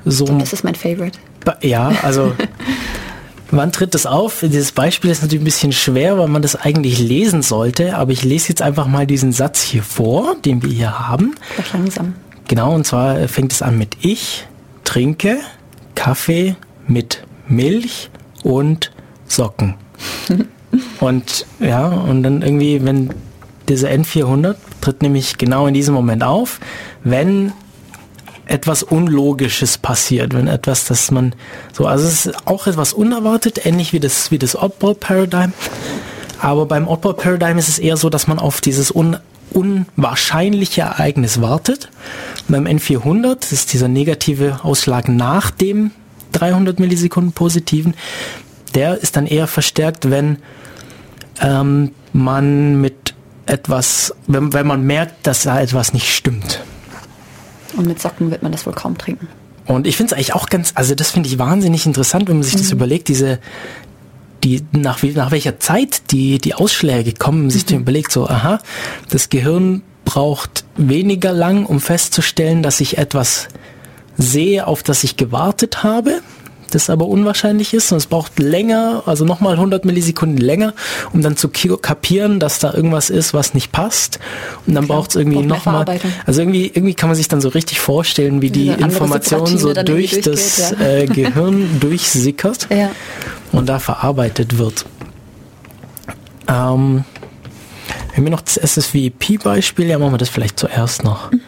so. Das ist mein Favorite. Ja, also Wann tritt das auf? Dieses Beispiel ist natürlich ein bisschen schwer, weil man das eigentlich lesen sollte, aber ich lese jetzt einfach mal diesen Satz hier vor, den wir hier haben. Doch langsam. Genau, und zwar fängt es an mit Ich trinke Kaffee mit Milch und Socken. und ja, und dann irgendwie, wenn Diese N400 tritt nämlich genau in diesem Moment auf, wenn etwas Unlogisches passiert, wenn etwas, dass man so, also es ist auch etwas unerwartet, ähnlich wie das, wie das Oddball Paradigm. Aber beim Oddball Paradigm ist es eher so, dass man auf dieses un, unwahrscheinliche Ereignis wartet. Beim N400 das ist dieser negative Ausschlag nach dem 300 Millisekunden positiven. Der ist dann eher verstärkt, wenn ähm, man mit etwas, wenn, wenn man merkt, dass da etwas nicht stimmt. Und mit Socken wird man das wohl kaum trinken. Und ich finde es eigentlich auch ganz, also das finde ich wahnsinnig interessant, wenn man sich mhm. das überlegt, diese, die, nach, nach welcher Zeit die, die Ausschläge kommen, sich mhm. überlegt, so, aha, das Gehirn braucht weniger lang, um festzustellen, dass ich etwas sehe, auf das ich gewartet habe das aber unwahrscheinlich ist und es braucht länger, also nochmal 100 Millisekunden länger, um dann zu kapieren, dass da irgendwas ist, was nicht passt und dann braucht es irgendwie nochmal, also irgendwie, irgendwie kann man sich dann so richtig vorstellen, wie die Information so durch das ja. äh, Gehirn durchsickert ja. und da verarbeitet wird. Ähm, wenn wir noch das SSVP-Beispiel, ja, machen wir das vielleicht zuerst noch. Mhm.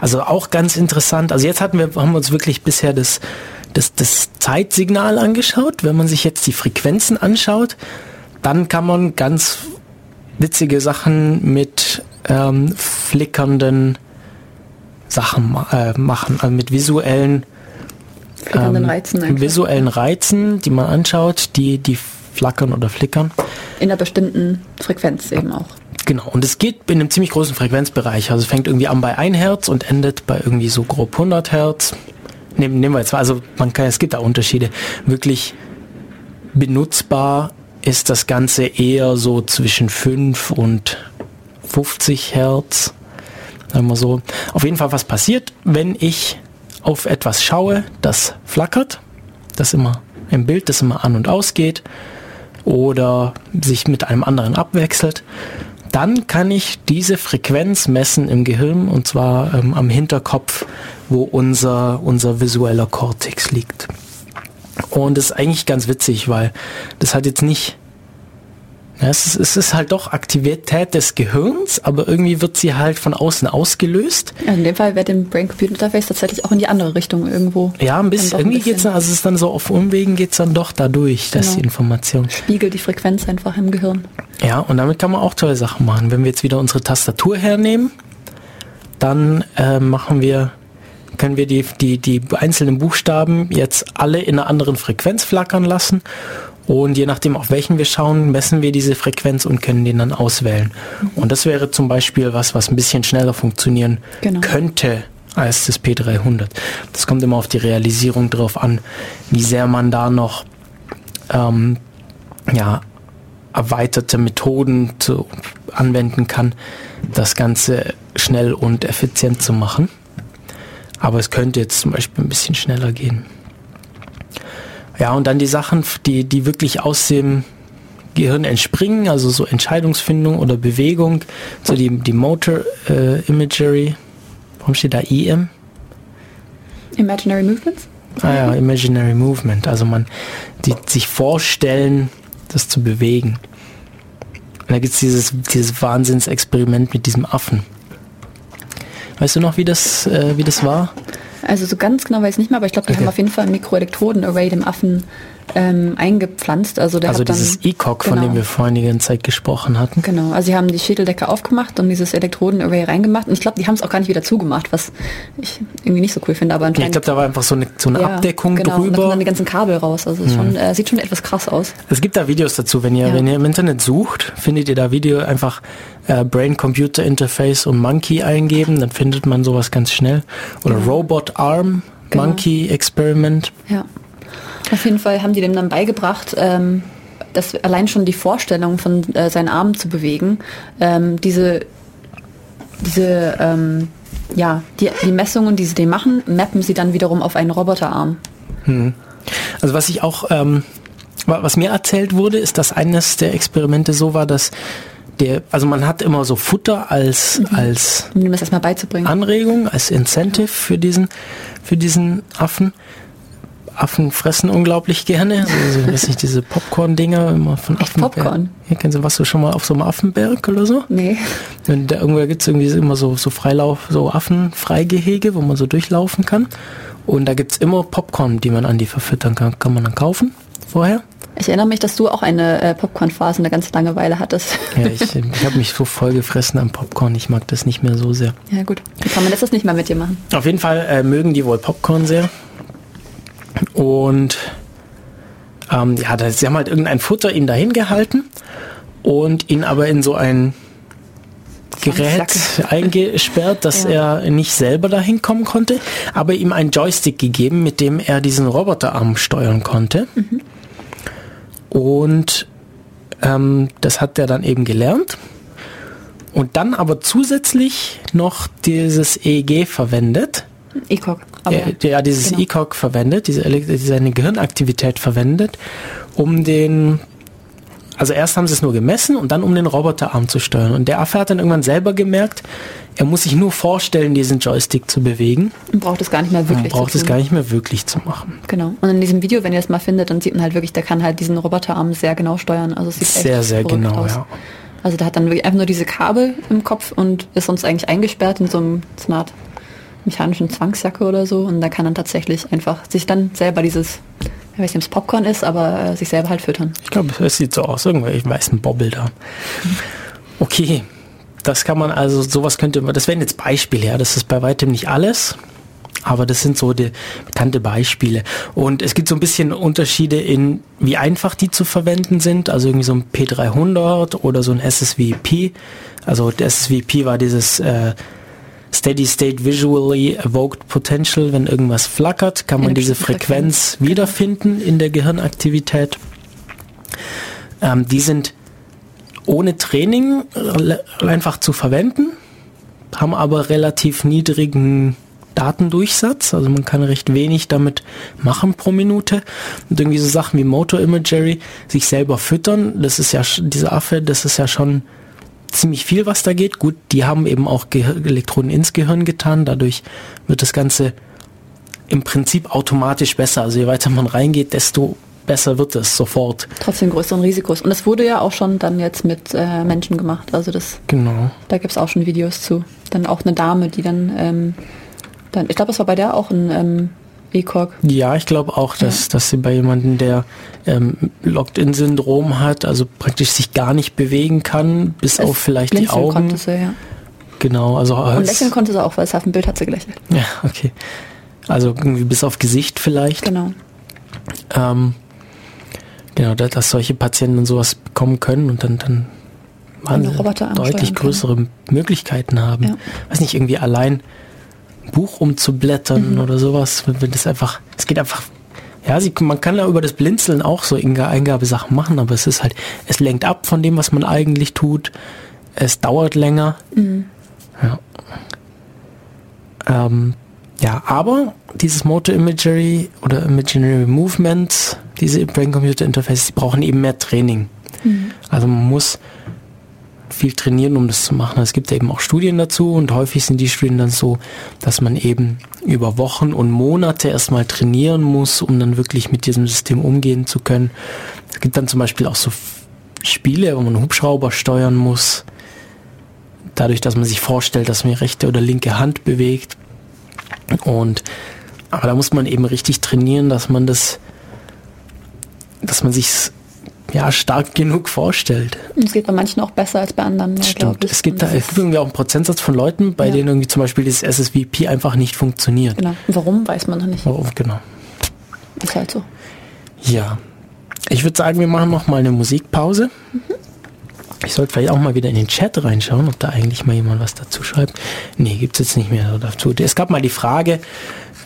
Also auch ganz interessant. Also jetzt hatten wir, haben wir uns wirklich bisher das das, das Zeitsignal angeschaut. Wenn man sich jetzt die Frequenzen anschaut, dann kann man ganz witzige Sachen mit ähm, flickernden Sachen äh, machen, also mit visuellen ähm, Reizen visuellen Reizen, die man anschaut, die die flackern oder flickern. In einer bestimmten Frequenz eben auch. Genau, und es geht in einem ziemlich großen Frequenzbereich. Also es fängt irgendwie an bei 1 Hertz und endet bei irgendwie so grob 100 Hertz nehmen, nehmen wir jetzt mal, also man kann, es gibt da Unterschiede. Wirklich benutzbar ist das Ganze eher so zwischen 5 und 50 Hertz. Sagen wir so. Auf jeden Fall, was passiert, wenn ich auf etwas schaue, das flackert, das immer im Bild, das immer an und ausgeht oder sich mit einem anderen abwechselt, dann kann ich diese Frequenz messen im Gehirn und zwar ähm, am Hinterkopf, wo unser, unser visueller Kortex liegt. Und das ist eigentlich ganz witzig, weil das hat jetzt nicht ja, es, ist, es ist halt doch Aktivität des Gehirns, aber irgendwie wird sie halt von außen ausgelöst. Ja, in dem Fall wird dem Brain-Computer-Interface tatsächlich auch in die andere Richtung irgendwo. Ja, ein bisschen. Irgendwie geht es dann, also es ist dann so auf Umwegen geht es dann doch dadurch, dass genau. die Information. Spiegelt die Frequenz einfach im Gehirn. Ja, und damit kann man auch tolle Sachen machen. Wenn wir jetzt wieder unsere Tastatur hernehmen, dann äh, machen wir können wir die, die, die einzelnen Buchstaben jetzt alle in einer anderen Frequenz flackern lassen und je nachdem, auf welchen wir schauen, messen wir diese Frequenz und können den dann auswählen. Und das wäre zum Beispiel was, was ein bisschen schneller funktionieren genau. könnte als das P300. Das kommt immer auf die Realisierung drauf an, wie sehr man da noch ähm, ja, erweiterte Methoden zu, anwenden kann, das Ganze schnell und effizient zu machen. Aber es könnte jetzt zum Beispiel ein bisschen schneller gehen. Ja, und dann die Sachen, die, die wirklich aus dem Gehirn entspringen, also so Entscheidungsfindung oder Bewegung, so die, die Motor äh, Imagery. Warum steht da EM? Imaginary Movements? Ah ja, Imaginary Movement. Also man, die sich vorstellen, das zu bewegen. Und da gibt es dieses, dieses Wahnsinnsexperiment mit diesem Affen. Weißt du noch, wie das, äh, wie das war? Also so ganz genau weiß ich nicht mehr, aber ich glaube, die okay. haben auf jeden Fall ein Mikroelektroden-Array dem Affen ähm, eingepflanzt. Also, der also dieses ECOG, genau. von dem wir vor einiger Zeit gesprochen hatten. Genau, also sie haben die Schädeldecke aufgemacht und dieses Elektroden-Array reingemacht. Und ich glaube, die haben es auch gar nicht wieder zugemacht, was ich irgendwie nicht so cool finde. Aber anscheinend, ich glaube, da war einfach so eine, so eine ja, Abdeckung genau, drüber. Und da dann die ganzen Kabel raus. Also mhm. schon, äh, sieht schon etwas krass aus. Es gibt da Videos dazu. Wenn ihr, ja. wenn ihr im Internet sucht, findet ihr da Video einfach äh, Brain-Computer Interface und Monkey eingeben, dann findet man sowas ganz schnell. Oder. Robot Arm genau. Monkey Experiment. Ja. Auf jeden Fall haben die dem dann beigebracht, ähm, dass allein schon die Vorstellung von äh, seinen Armen zu bewegen, ähm, diese, diese ähm, ja, die, die Messungen, die sie dem machen, mappen sie dann wiederum auf einen Roboterarm. Hm. Also was ich auch, ähm, was mir erzählt wurde, ist, dass eines der Experimente so war, dass der, also man hat immer so Futter als, mhm. als um das erstmal beizubringen. Anregung, als Incentive für diesen, für diesen Affen. Affen fressen unglaublich gerne. Also, so, weiß nicht, diese Popcorn-Dinger immer von Echt Popcorn? Ja, kennst du, was du schon mal auf so einem Affenberg oder so? Nee. Und da irgendwo gibt es irgendwie immer so, so Freilauf, so Affenfreigehege, wo man so durchlaufen kann. Und da gibt es immer Popcorn, die man an die verfüttern kann. Kann man dann kaufen vorher. Ich erinnere mich, dass du auch eine äh, Popcorn-Phase eine ganze Langeweile hattest. Ja, ich, ich habe mich so voll gefressen am Popcorn. Ich mag das nicht mehr so sehr. Ja gut, wie kann man das nicht mehr mit dir machen? Auf jeden Fall äh, mögen die wohl Popcorn sehr. Und ähm, ja, da, sie haben halt irgendein Futter ihm dahin gehalten und ihn aber in so ein Gerät eingesperrt, dass ja. er nicht selber dahin kommen konnte, aber ihm einen Joystick gegeben, mit dem er diesen Roboterarm steuern konnte. Mhm. Und ähm, das hat er dann eben gelernt. Und dann aber zusätzlich noch dieses EEG verwendet. ECOG. Ja, ja, dieses genau. ECOG verwendet, diese, diese eine Gehirnaktivität verwendet, um den also erst haben sie es nur gemessen und dann um den Roboterarm zu steuern. Und der Affe hat dann irgendwann selber gemerkt, er muss sich nur vorstellen, diesen Joystick zu bewegen. Und braucht es gar nicht mehr wirklich. Man braucht es gar nicht mehr wirklich zu machen. Genau. Und in diesem Video, wenn ihr es mal findet, dann sieht man halt wirklich, der kann halt diesen Roboterarm sehr genau steuern. Also es sieht sehr, sehr genau, aus. ja. Also der hat dann wirklich einfach nur diese Kabel im Kopf und ist sonst eigentlich eingesperrt in so, einem, so einer Art mechanischen Zwangsjacke oder so. Und da kann dann tatsächlich einfach sich dann selber dieses ich weiß nicht, ob es Popcorn ist, aber äh, sich selber halt füttern. Ich glaube, es sieht so aus, irgendwie weißen Bobbel da. Okay, das kann man also, sowas könnte man, das wären jetzt Beispiele, ja, das ist bei weitem nicht alles, aber das sind so die bekannte Beispiele. Und es gibt so ein bisschen Unterschiede in, wie einfach die zu verwenden sind, also irgendwie so ein P300 oder so ein SSVP. Also der SSVP war dieses äh, Steady State Visually Evoked Potential, wenn irgendwas flackert, kann man diese Frequenz, Frequenz wiederfinden in der Gehirnaktivität. Ähm, die sind ohne Training einfach zu verwenden, haben aber relativ niedrigen Datendurchsatz, also man kann recht wenig damit machen pro Minute. Und irgendwie so Sachen wie Motor Imagery, sich selber füttern, das ist ja, diese Affe, das ist ja schon ziemlich viel, was da geht. Gut, die haben eben auch Ge Elektroden ins Gehirn getan. Dadurch wird das Ganze im Prinzip automatisch besser. Also je weiter man reingeht, desto besser wird es sofort. Trotzdem größeren Risikos. Und das wurde ja auch schon dann jetzt mit äh, Menschen gemacht. Also das. Genau. Da gibt es auch schon Videos zu. Dann auch eine Dame, die dann, ähm, dann ich glaube, es war bei der auch ein ähm, ECOG. Ja, ich glaube auch, dass, ja. dass sie bei jemandem, der ähm, Locked-in-Syndrom hat, also praktisch sich gar nicht bewegen kann, bis es auf vielleicht die Augen. Konnte sie, ja. Genau, also und lächeln konnte sie auch, weil es auf dem Bild hat sie gelächelt. Ja, okay. Also irgendwie bis auf Gesicht vielleicht. Genau. Ähm, genau, dass, dass solche Patienten sowas bekommen können und dann, dann deutlich größere Möglichkeiten haben. Ja. Weiß nicht, irgendwie allein Buch umzublättern mhm. oder sowas, wenn das einfach, es geht einfach, ja, sie, man kann ja über das Blinzeln auch so Eingabesachen machen, aber es ist halt, es lenkt ab von dem, was man eigentlich tut. Es dauert länger. Mhm. Ja. Ähm, ja, aber dieses Motor Imagery oder Imaginary Movements, diese Brain-Computer Interfaces, die brauchen eben mehr Training. Mhm. Also man muss viel trainieren, um das zu machen. Es gibt eben auch Studien dazu und häufig sind die Studien dann so, dass man eben über Wochen und Monate erstmal trainieren muss, um dann wirklich mit diesem System umgehen zu können. Es gibt dann zum Beispiel auch so Spiele, wo man Hubschrauber steuern muss, dadurch, dass man sich vorstellt, dass man rechte oder linke Hand bewegt. Und aber da muss man eben richtig trainieren, dass man das, dass man sich ja, stark genug vorstellt. Es geht bei manchen auch besser als bei anderen. Ja, Stimmt. Es gibt, da, irgendwie auch einen Prozentsatz von Leuten, bei ja. denen irgendwie zum Beispiel dieses SSVP einfach nicht funktioniert. Genau. Warum, weiß man noch nicht. Warum, genau. Ist halt so. Ja. Ich würde sagen, wir machen noch mal eine Musikpause. Mhm. Ich sollte vielleicht auch mal wieder in den Chat reinschauen, ob da eigentlich mal jemand was dazu schreibt. Nee, gibt es jetzt nicht mehr dazu. Es gab mal die Frage,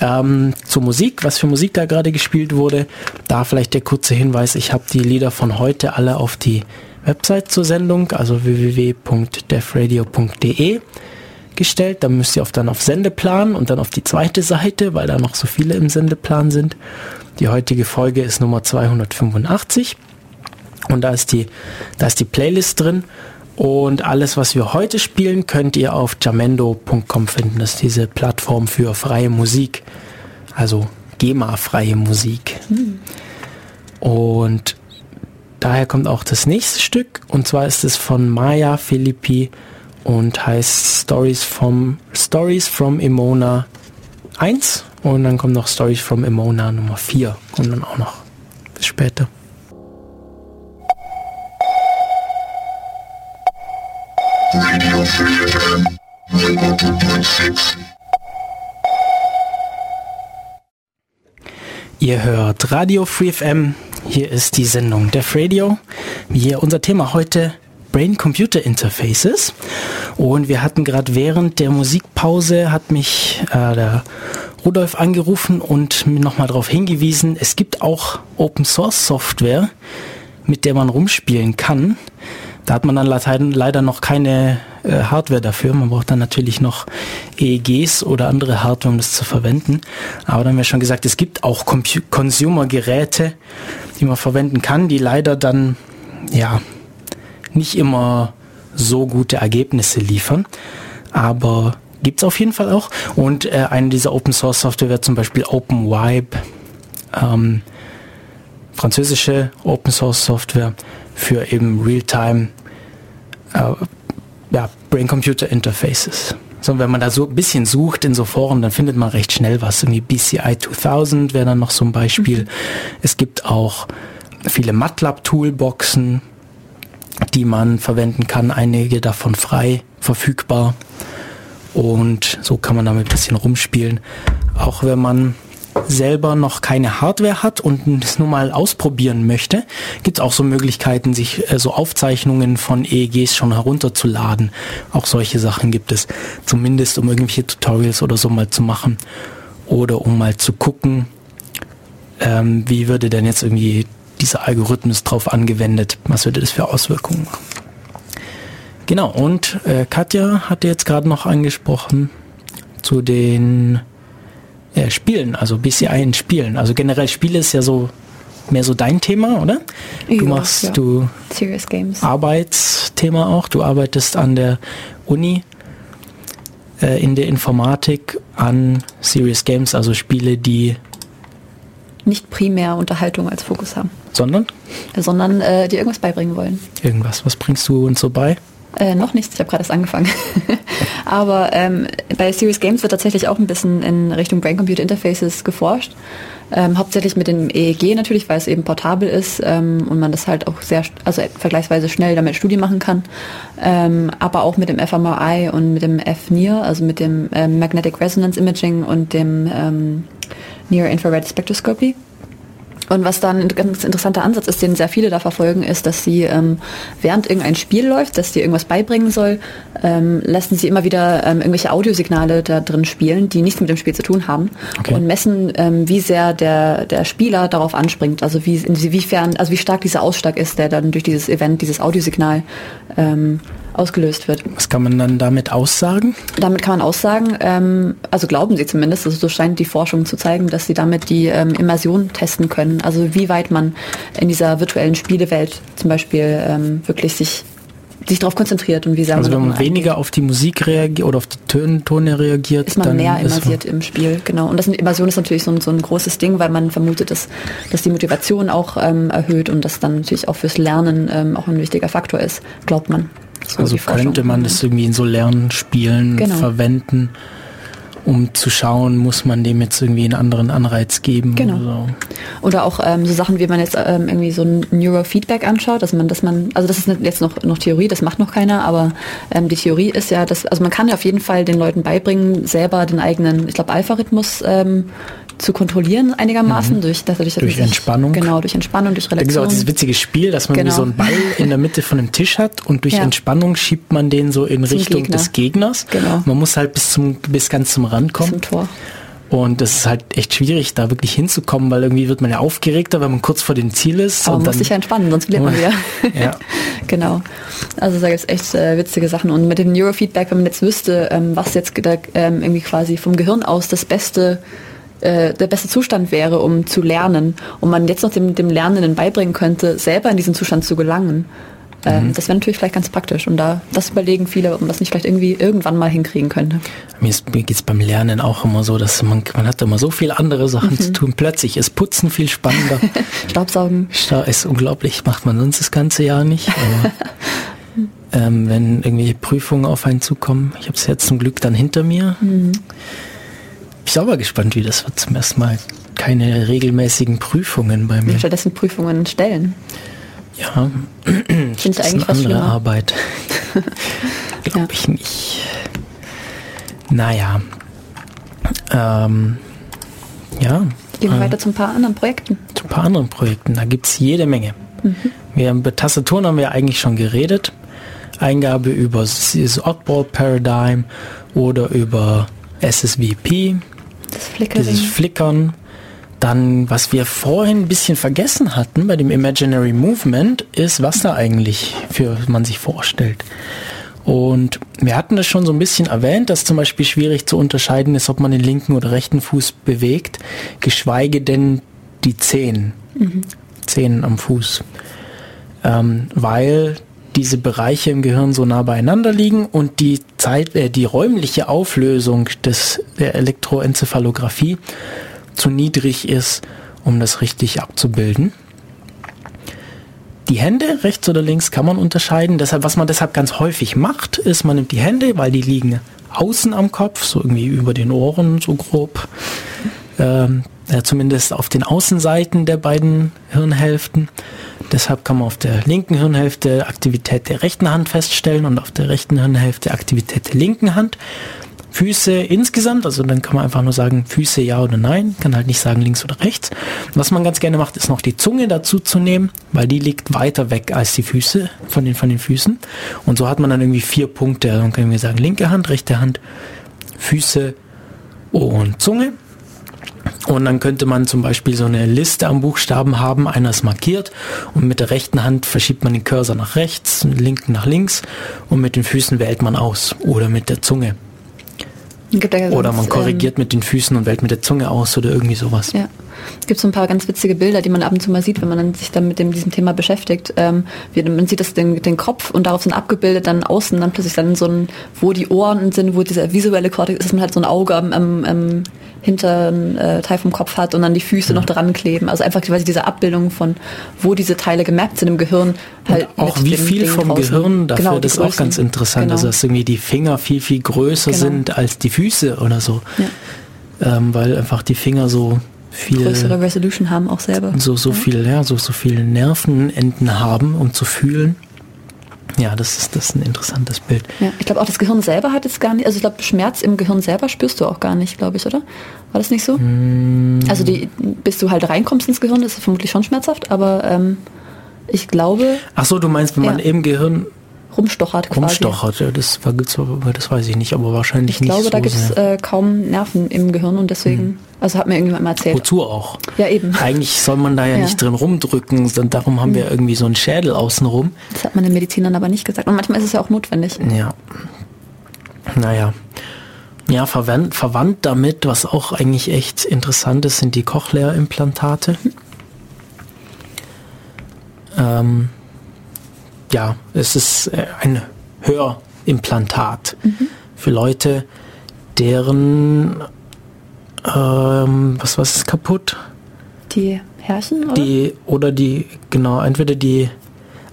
ähm, zur Musik, was für Musik da gerade gespielt wurde. Da vielleicht der kurze Hinweis, ich habe die Lieder von heute alle auf die Website zur Sendung, also www.defradio.de gestellt. Da müsst ihr auf, dann auf Sendeplan und dann auf die zweite Seite, weil da noch so viele im Sendeplan sind. Die heutige Folge ist Nummer 285 und da ist die, da ist die Playlist drin und alles, was wir heute spielen, könnt ihr auf jamendo.com finden. Das ist diese Plattform für freie Musik. Also GEMA-freie Musik. Hm. Und daher kommt auch das nächste Stück. Und zwar ist es von Maya Philippi und heißt Stories from, Stories from Emona 1. Und dann kommt noch Stories from Emona Nummer 4. Und dann auch noch. Bis später. Radio Free FM 100.6 Ihr hört Radio Free FM. Hier ist die Sendung Def Radio. Hier unser Thema heute Brain-Computer-Interfaces. Und wir hatten gerade während der Musikpause hat mich äh, der Rudolf angerufen und mir nochmal darauf hingewiesen, es gibt auch Open Source Software, mit der man rumspielen kann. Da hat man dann leider noch keine äh, Hardware dafür. Man braucht dann natürlich noch EEGs oder andere Hardware, um das zu verwenden. Aber dann haben wir schon gesagt, es gibt auch Consumer-Geräte, die man verwenden kann, die leider dann ja nicht immer so gute Ergebnisse liefern. Aber gibt es auf jeden Fall auch. Und äh, eine dieser Open Source Software wäre zum Beispiel OpenWipe, ähm, französische Open Source Software für eben Realtime äh, ja, Brain-Computer Interfaces. So, wenn man da so ein bisschen sucht in so Foren, dann findet man recht schnell was. Irgendwie BCI 2000 wäre dann noch so ein Beispiel. Mhm. Es gibt auch viele MATLAB-Toolboxen, die man verwenden kann, einige davon frei verfügbar. Und so kann man damit ein bisschen rumspielen. Auch wenn man selber noch keine Hardware hat und es nur mal ausprobieren möchte, gibt es auch so Möglichkeiten, sich äh, so Aufzeichnungen von EEGs schon herunterzuladen. Auch solche Sachen gibt es. Zumindest um irgendwelche Tutorials oder so mal zu machen. Oder um mal zu gucken, ähm, wie würde denn jetzt irgendwie dieser Algorithmus drauf angewendet? Was würde das für Auswirkungen machen? Genau, und äh, Katja hatte jetzt gerade noch angesprochen zu den äh, Spielen, also BCI in Spielen. Also generell Spiele ist ja so mehr so dein Thema, oder? Du ja, machst ja. du Serious Games. Arbeitsthema auch. Du arbeitest an der Uni äh, in der Informatik an Serious Games, also Spiele, die nicht primär Unterhaltung als Fokus haben. Sondern? Sondern äh, dir irgendwas beibringen wollen. Irgendwas. Was bringst du uns so bei? Äh, noch nichts, ich habe gerade erst angefangen. Aber ähm, bei Serious Games wird tatsächlich auch ein bisschen in Richtung Brain-Computer Interfaces geforscht. Ähm, hauptsächlich mit dem EEG natürlich, weil es eben portabel ist ähm, und man das halt auch sehr, also vergleichsweise schnell damit Studien machen kann. Ähm, aber auch mit dem fMRI und mit dem FNIR, also mit dem ähm, Magnetic Resonance Imaging und dem ähm, Near Infrared Spectroscopy. Und was dann ein ganz interessanter Ansatz ist, den sehr viele da verfolgen, ist, dass sie ähm, während irgendein Spiel läuft, das dir irgendwas beibringen soll, ähm, lassen sie immer wieder ähm, irgendwelche Audiosignale da drin spielen, die nichts mit dem Spiel zu tun haben okay. und messen, ähm, wie sehr der, der Spieler darauf anspringt, also wie, inwiefern, also wie stark dieser Ausschlag ist, der dann durch dieses Event, dieses Audiosignal ähm, ausgelöst wird. Was kann man dann damit aussagen? Damit kann man aussagen, ähm, also glauben sie zumindest, also so scheint die Forschung zu zeigen, dass sie damit die ähm, Immersion testen können. Also wie weit man in dieser virtuellen Spielewelt zum Beispiel ähm, wirklich sich sich darauf konzentriert und wie sagen Also wenn man weniger auf die Musik reagiert oder auf die Töne reagiert, ist man mehr immersiert im Spiel, genau. Und das Immersion ist natürlich so ein, so ein großes Ding, weil man vermutet, dass, dass die Motivation auch ähm, erhöht und das dann natürlich auch fürs Lernen ähm, auch ein wichtiger Faktor ist, glaubt man. So also könnte man das irgendwie in so Lernspielen genau. verwenden, um zu schauen, muss man dem jetzt irgendwie einen anderen Anreiz geben. Genau. Oder, so. oder auch ähm, so Sachen, wie man jetzt ähm, irgendwie so ein Neurofeedback anschaut, dass man, dass man, also das ist jetzt noch, noch Theorie, das macht noch keiner, aber ähm, die Theorie ist ja, dass, also man kann ja auf jeden Fall den Leuten beibringen, selber den eigenen, ich glaube, Alpha-Rhythmus ähm, zu kontrollieren einigermaßen mhm. durch, dass durch, durch Entspannung. Genau, durch Entspannung, durch Relation. Da gibt auch dieses witzige Spiel, dass man genau. so einen Ball in der Mitte von einem Tisch hat und durch ja. Entspannung schiebt man den so in zum Richtung Gegner. des Gegners. Genau. Man muss halt bis zum bis ganz zum Rand kommen. Zum Tor. Und das ist halt echt schwierig, da wirklich hinzukommen, weil irgendwie wird man ja aufgeregter, wenn man kurz vor dem Ziel ist. Aber man muss sich ja entspannen, sonst verliert man wieder. ja. genau. Also da gibt es echt äh, witzige Sachen. Und mit dem Neurofeedback, wenn man jetzt wüsste, ähm, was jetzt da, ähm, irgendwie quasi vom Gehirn aus das beste äh, der beste Zustand wäre, um zu lernen und man jetzt noch dem, dem Lernenden beibringen könnte, selber in diesen Zustand zu gelangen, Ähm, mhm. Das wäre natürlich vielleicht ganz praktisch. Und da das überlegen viele, ob man das nicht vielleicht irgendwie irgendwann mal hinkriegen könnte. Mir, mir geht es beim Lernen auch immer so, dass man, man hat immer so viele andere Sachen mhm. zu tun. Plötzlich ist Putzen viel spannender. Staubsaugen. Ist unglaublich, macht man sonst das ganze Jahr nicht. Aber, ähm, wenn irgendwelche Prüfungen auf einen zukommen, ich habe es jetzt zum Glück dann hinter mir. Mhm. Ich bin aber gespannt, wie das wird. Zum ersten Mal keine regelmäßigen Prüfungen bei mir. Stattdessen Prüfungen stellen. Ja, ich finde eigentlich eine andere Arbeit. Glaube ja. ich nicht. Naja. Ähm, ja. Gehen wir äh, weiter zu ein paar anderen Projekten. Zu ein paar anderen Projekten. Da gibt es jede Menge. Mhm. Wir, über Tastaturen haben wir eigentlich schon geredet. Eingabe über dieses Oddball Paradigm oder über SSVP. Das Flickering. Dieses Flickern. Dann, was wir vorhin ein bisschen vergessen hatten bei dem Imaginary Movement, ist, was da eigentlich für man sich vorstellt. Und wir hatten das schon so ein bisschen erwähnt, dass zum Beispiel schwierig zu unterscheiden ist, ob man den linken oder rechten Fuß bewegt, geschweige denn die Zehen, mhm. Zehen am Fuß. Ähm, weil diese Bereiche im Gehirn so nah beieinander liegen und die Zeit, äh, die räumliche Auflösung des, der Elektroenzephalographie zu niedrig ist, um das richtig abzubilden. Die Hände, rechts oder links, kann man unterscheiden. Deshalb, was man deshalb ganz häufig macht, ist, man nimmt die Hände, weil die liegen außen am Kopf, so irgendwie über den Ohren, so grob. Ähm, ja, zumindest auf den Außenseiten der beiden Hirnhälften. Deshalb kann man auf der linken Hirnhälfte Aktivität der rechten Hand feststellen und auf der rechten Hirnhälfte Aktivität der linken Hand. Füße insgesamt, also dann kann man einfach nur sagen Füße ja oder nein, kann halt nicht sagen links oder rechts. Was man ganz gerne macht, ist noch die Zunge dazu zu nehmen, weil die liegt weiter weg als die Füße von den, von den Füßen. Und so hat man dann irgendwie vier Punkte. Dann können wir sagen linke Hand, rechte Hand, Füße und Zunge. Und dann könnte man zum Beispiel so eine Liste am Buchstaben haben, einer ist markiert und mit der rechten Hand verschiebt man den Cursor nach rechts, mit linken nach links und mit den Füßen wählt man aus oder mit der Zunge. Ja oder man korrigiert ähm, mit den Füßen und wählt mit der Zunge aus oder irgendwie sowas. Ja. Es gibt so ein paar ganz witzige Bilder, die man ab und zu mal sieht, wenn man sich dann mit dem, diesem Thema beschäftigt. Ähm, wie, man sieht das den, den Kopf und darauf sind abgebildet dann außen dann plötzlich dann so ein, wo die Ohren sind, wo dieser visuelle Kortex ist, dass man halt so ein Auge am, am, am hinteren äh, Teil vom Kopf hat und dann die Füße ja. noch dran kleben. Also einfach quasi diese Abbildung von, wo diese Teile gemappt sind im Gehirn. Halt und auch wie viel vom draußen. Gehirn, dafür genau, das ist auch ganz interessant. Genau. Also dass irgendwie die Finger viel, viel größer genau. sind als die Füße oder so. Ja. Ähm, weil einfach die Finger so viel größere Resolution haben auch selber. So, so ja. viel, ja, so, so viele Nervenenden haben, um zu fühlen. Ja, das ist, das ist ein interessantes Bild. Ja, ich glaube auch das Gehirn selber hat es gar nicht, also ich glaube Schmerz im Gehirn selber spürst du auch gar nicht, glaube ich, oder? War das nicht so? Mm. Also die, bis du halt reinkommst ins Gehirn, das ist vermutlich schon schmerzhaft, aber ähm, ich glaube. Ach so, du meinst, wenn ja. man im Gehirn rumstochert quasi. Rumstochert, ja, das, das weiß ich nicht, aber wahrscheinlich ich nicht. Ich glaube, so da gibt es äh, kaum Nerven im Gehirn und deswegen, hm. also hat mir irgendjemand mal erzählt. Wozu auch? Ja, eben. Eigentlich soll man da ja, ja. nicht drin rumdrücken, sondern darum haben hm. wir irgendwie so einen Schädel außenrum. Das hat man den Medizinern aber nicht gesagt. Und manchmal ist es ja auch notwendig. Ja. Naja. Ja, verwandt, verwandt damit, was auch eigentlich echt interessant ist, sind die Cochlea-Implantate. Hm. Ähm, ja, es ist äh, ein Hörimplantat mhm. für Leute, deren ähm, was was ist kaputt? Die Herrchen oder? Die oder die genau entweder die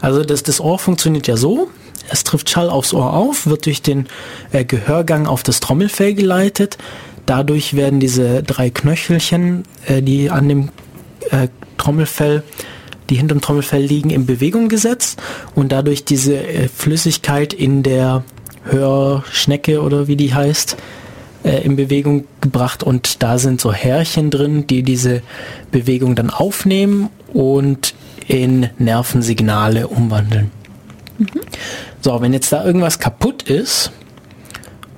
also das das Ohr funktioniert ja so. Es trifft Schall aufs Ohr auf, wird durch den äh, Gehörgang auf das Trommelfell geleitet. Dadurch werden diese drei Knöchelchen, äh, die an dem äh, Trommelfell die hinterm Trommelfell liegen, in Bewegung gesetzt und dadurch diese äh, Flüssigkeit in der Hörschnecke oder wie die heißt, äh, in Bewegung gebracht und da sind so Härchen drin, die diese Bewegung dann aufnehmen und in Nervensignale umwandeln. Mhm. So, wenn jetzt da irgendwas kaputt ist,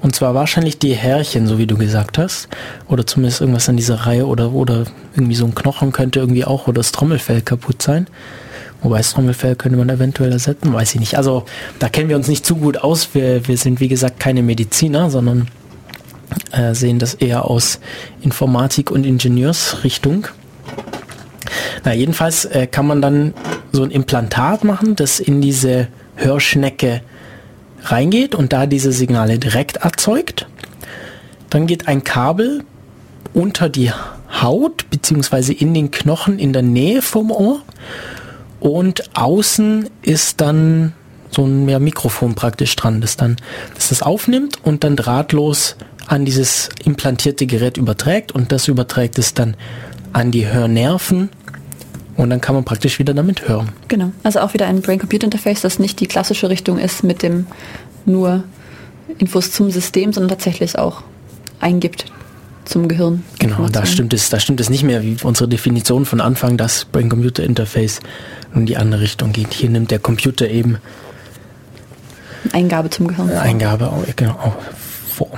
und zwar wahrscheinlich die Härchen, so wie du gesagt hast. Oder zumindest irgendwas an dieser Reihe oder, oder irgendwie so ein Knochen könnte irgendwie auch oder das Trommelfell kaputt sein. Wobei das Trommelfell könnte man eventuell ersetzen, weiß ich nicht. Also da kennen wir uns nicht zu gut aus. Wir, wir sind wie gesagt keine Mediziner, sondern äh, sehen das eher aus Informatik- und Ingenieursrichtung. Na, jedenfalls äh, kann man dann so ein Implantat machen, das in diese Hörschnecke reingeht und da diese Signale direkt erzeugt. Dann geht ein Kabel unter die Haut beziehungsweise in den Knochen in der Nähe vom Ohr und außen ist dann so ein ja, Mikrofon praktisch dran, das dann das, das aufnimmt und dann drahtlos an dieses implantierte Gerät überträgt und das überträgt es dann an die Hörnerven und dann kann man praktisch wieder damit hören. Genau, also auch wieder ein Brain-Computer-Interface, das nicht die klassische Richtung ist mit dem nur Infos zum System, sondern tatsächlich auch eingibt zum Gehirn. Genau, da stimmt es, da stimmt es nicht mehr wie unsere Definition von Anfang, dass Brain-Computer-Interface in die andere Richtung geht. Hier nimmt der Computer eben Eingabe zum Gehirn. Eingabe, genau, vor.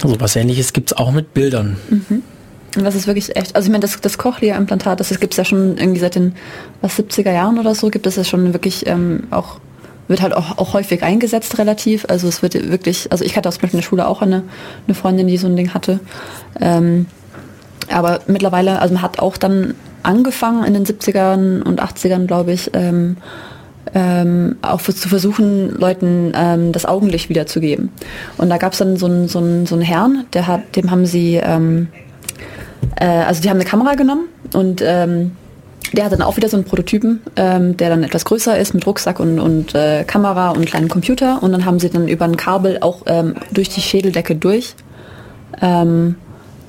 So was ähnliches gibt es auch mit Bildern. Mhm. Und das ist wirklich echt, also ich meine, das, das Cochlea-Implantat, das, das gibt es ja schon irgendwie seit den was, 70er Jahren oder so, gibt es ja schon wirklich ähm, auch, wird halt auch, auch häufig eingesetzt relativ. Also es wird wirklich, also ich hatte aus in der Schule auch eine, eine Freundin, die so ein Ding hatte. Ähm, aber mittlerweile, also man hat auch dann angefangen in den 70ern und 80ern, glaube ich, ähm, ähm, auch für, zu versuchen, Leuten ähm, das Augenlicht wiederzugeben. Und da gab es dann so einen so so einen Herrn, der hat, dem haben sie, ähm, äh, also die haben eine Kamera genommen und ähm, der hat dann auch wieder so einen Prototypen, ähm, der dann etwas größer ist mit Rucksack und, und äh, Kamera und kleinen Computer. Und dann haben sie dann über ein Kabel auch ähm, durch die Schädeldecke durch ähm,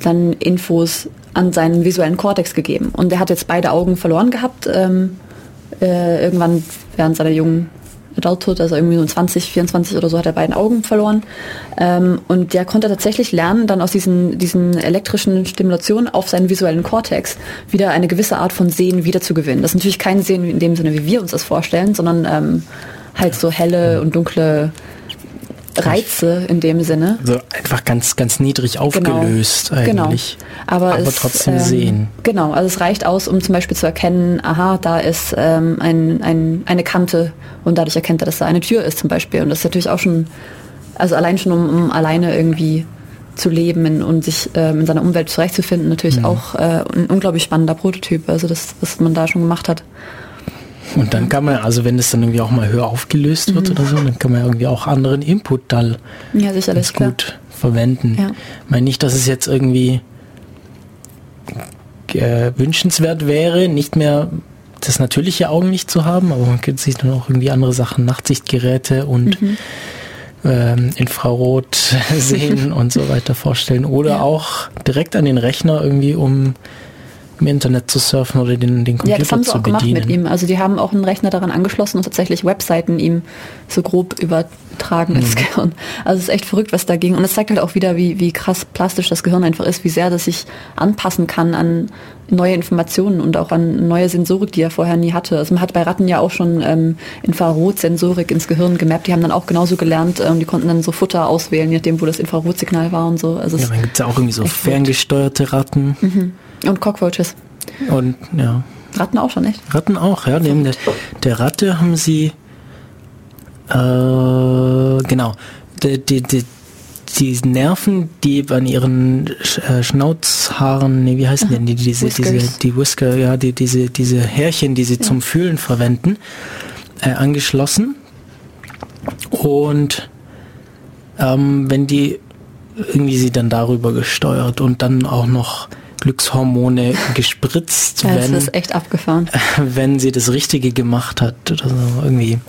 dann Infos an seinen visuellen Kortex gegeben. Und der hat jetzt beide Augen verloren gehabt. Ähm, äh, irgendwann während seiner jungen Adulthood, also irgendwie so 20, 24 oder so, hat er beiden Augen verloren. Ähm, und der konnte tatsächlich lernen, dann aus diesen, diesen elektrischen Stimulationen auf seinen visuellen Kortex wieder eine gewisse Art von Sehen wiederzugewinnen. Das ist natürlich kein Sehen in dem Sinne, wie wir uns das vorstellen, sondern ähm, halt so helle und dunkle Reize in dem Sinne. Also einfach ganz, ganz niedrig genau. aufgelöst genau, eigentlich. Genau. Aber, aber es, trotzdem ähm, sehen. Genau, also es reicht aus, um zum Beispiel zu erkennen, aha, da ist ähm, ein, ein, eine Kante und dadurch erkennt er, dass da eine Tür ist zum Beispiel. Und das ist natürlich auch schon, also allein schon, um, um alleine irgendwie zu leben und sich ähm, in seiner Umwelt zurechtzufinden, natürlich mhm. auch äh, ein unglaublich spannender Prototyp, also das, was man da schon gemacht hat. Und dann kann man, also wenn es dann irgendwie auch mal höher aufgelöst wird mhm. oder so, dann kann man irgendwie auch anderen Input dann ja, sicherlich, gut klar. verwenden. Ja. Ich meine nicht, dass es jetzt irgendwie äh, wünschenswert wäre, nicht mehr das natürliche Augenlicht zu haben, aber man könnte sich dann auch irgendwie andere Sachen, Nachtsichtgeräte und mhm. ähm, Infrarot sehen und so weiter vorstellen. Oder ja. auch direkt an den Rechner irgendwie, um im Internet zu surfen oder den, den Computer ja, das haben sie auch bedienen. gemacht mit ihm. Also die haben auch einen Rechner daran angeschlossen und tatsächlich Webseiten ihm so grob übertragen ins mhm. Gehirn. Also es ist echt verrückt, was da ging. Und es zeigt halt auch wieder, wie, wie krass plastisch das Gehirn einfach ist, wie sehr das sich anpassen kann an neue Informationen und auch an neue Sensorik, die er vorher nie hatte. Also man hat bei Ratten ja auch schon ähm, Infrarotsensorik ins Gehirn gemappt. Die haben dann auch genauso gelernt. Ähm, die konnten dann so Futter auswählen, je nachdem, wo das Infrarotsignal war und so. Also ja, dann gibt es ja auch irgendwie so ferngesteuerte Ratten. Mhm. Und Cockroaches. Und ja. Ratten auch schon, echt? Ratten auch, ja. Neben der, der Ratte haben sie äh, genau. Die, die, die, die Nerven, die an ihren äh, Schnauzhaaren, nee, wie heißen Aha. denn die, diese, diese, die Whisker, ja, die, diese, diese Härchen, die sie ja. zum Fühlen verwenden, äh, angeschlossen. Und ähm, wenn die irgendwie sie dann darüber gesteuert und dann auch noch Glückshormone gespritzt, ja, wenn, ist echt abgefahren. wenn sie das Richtige gemacht hat oder so irgendwie.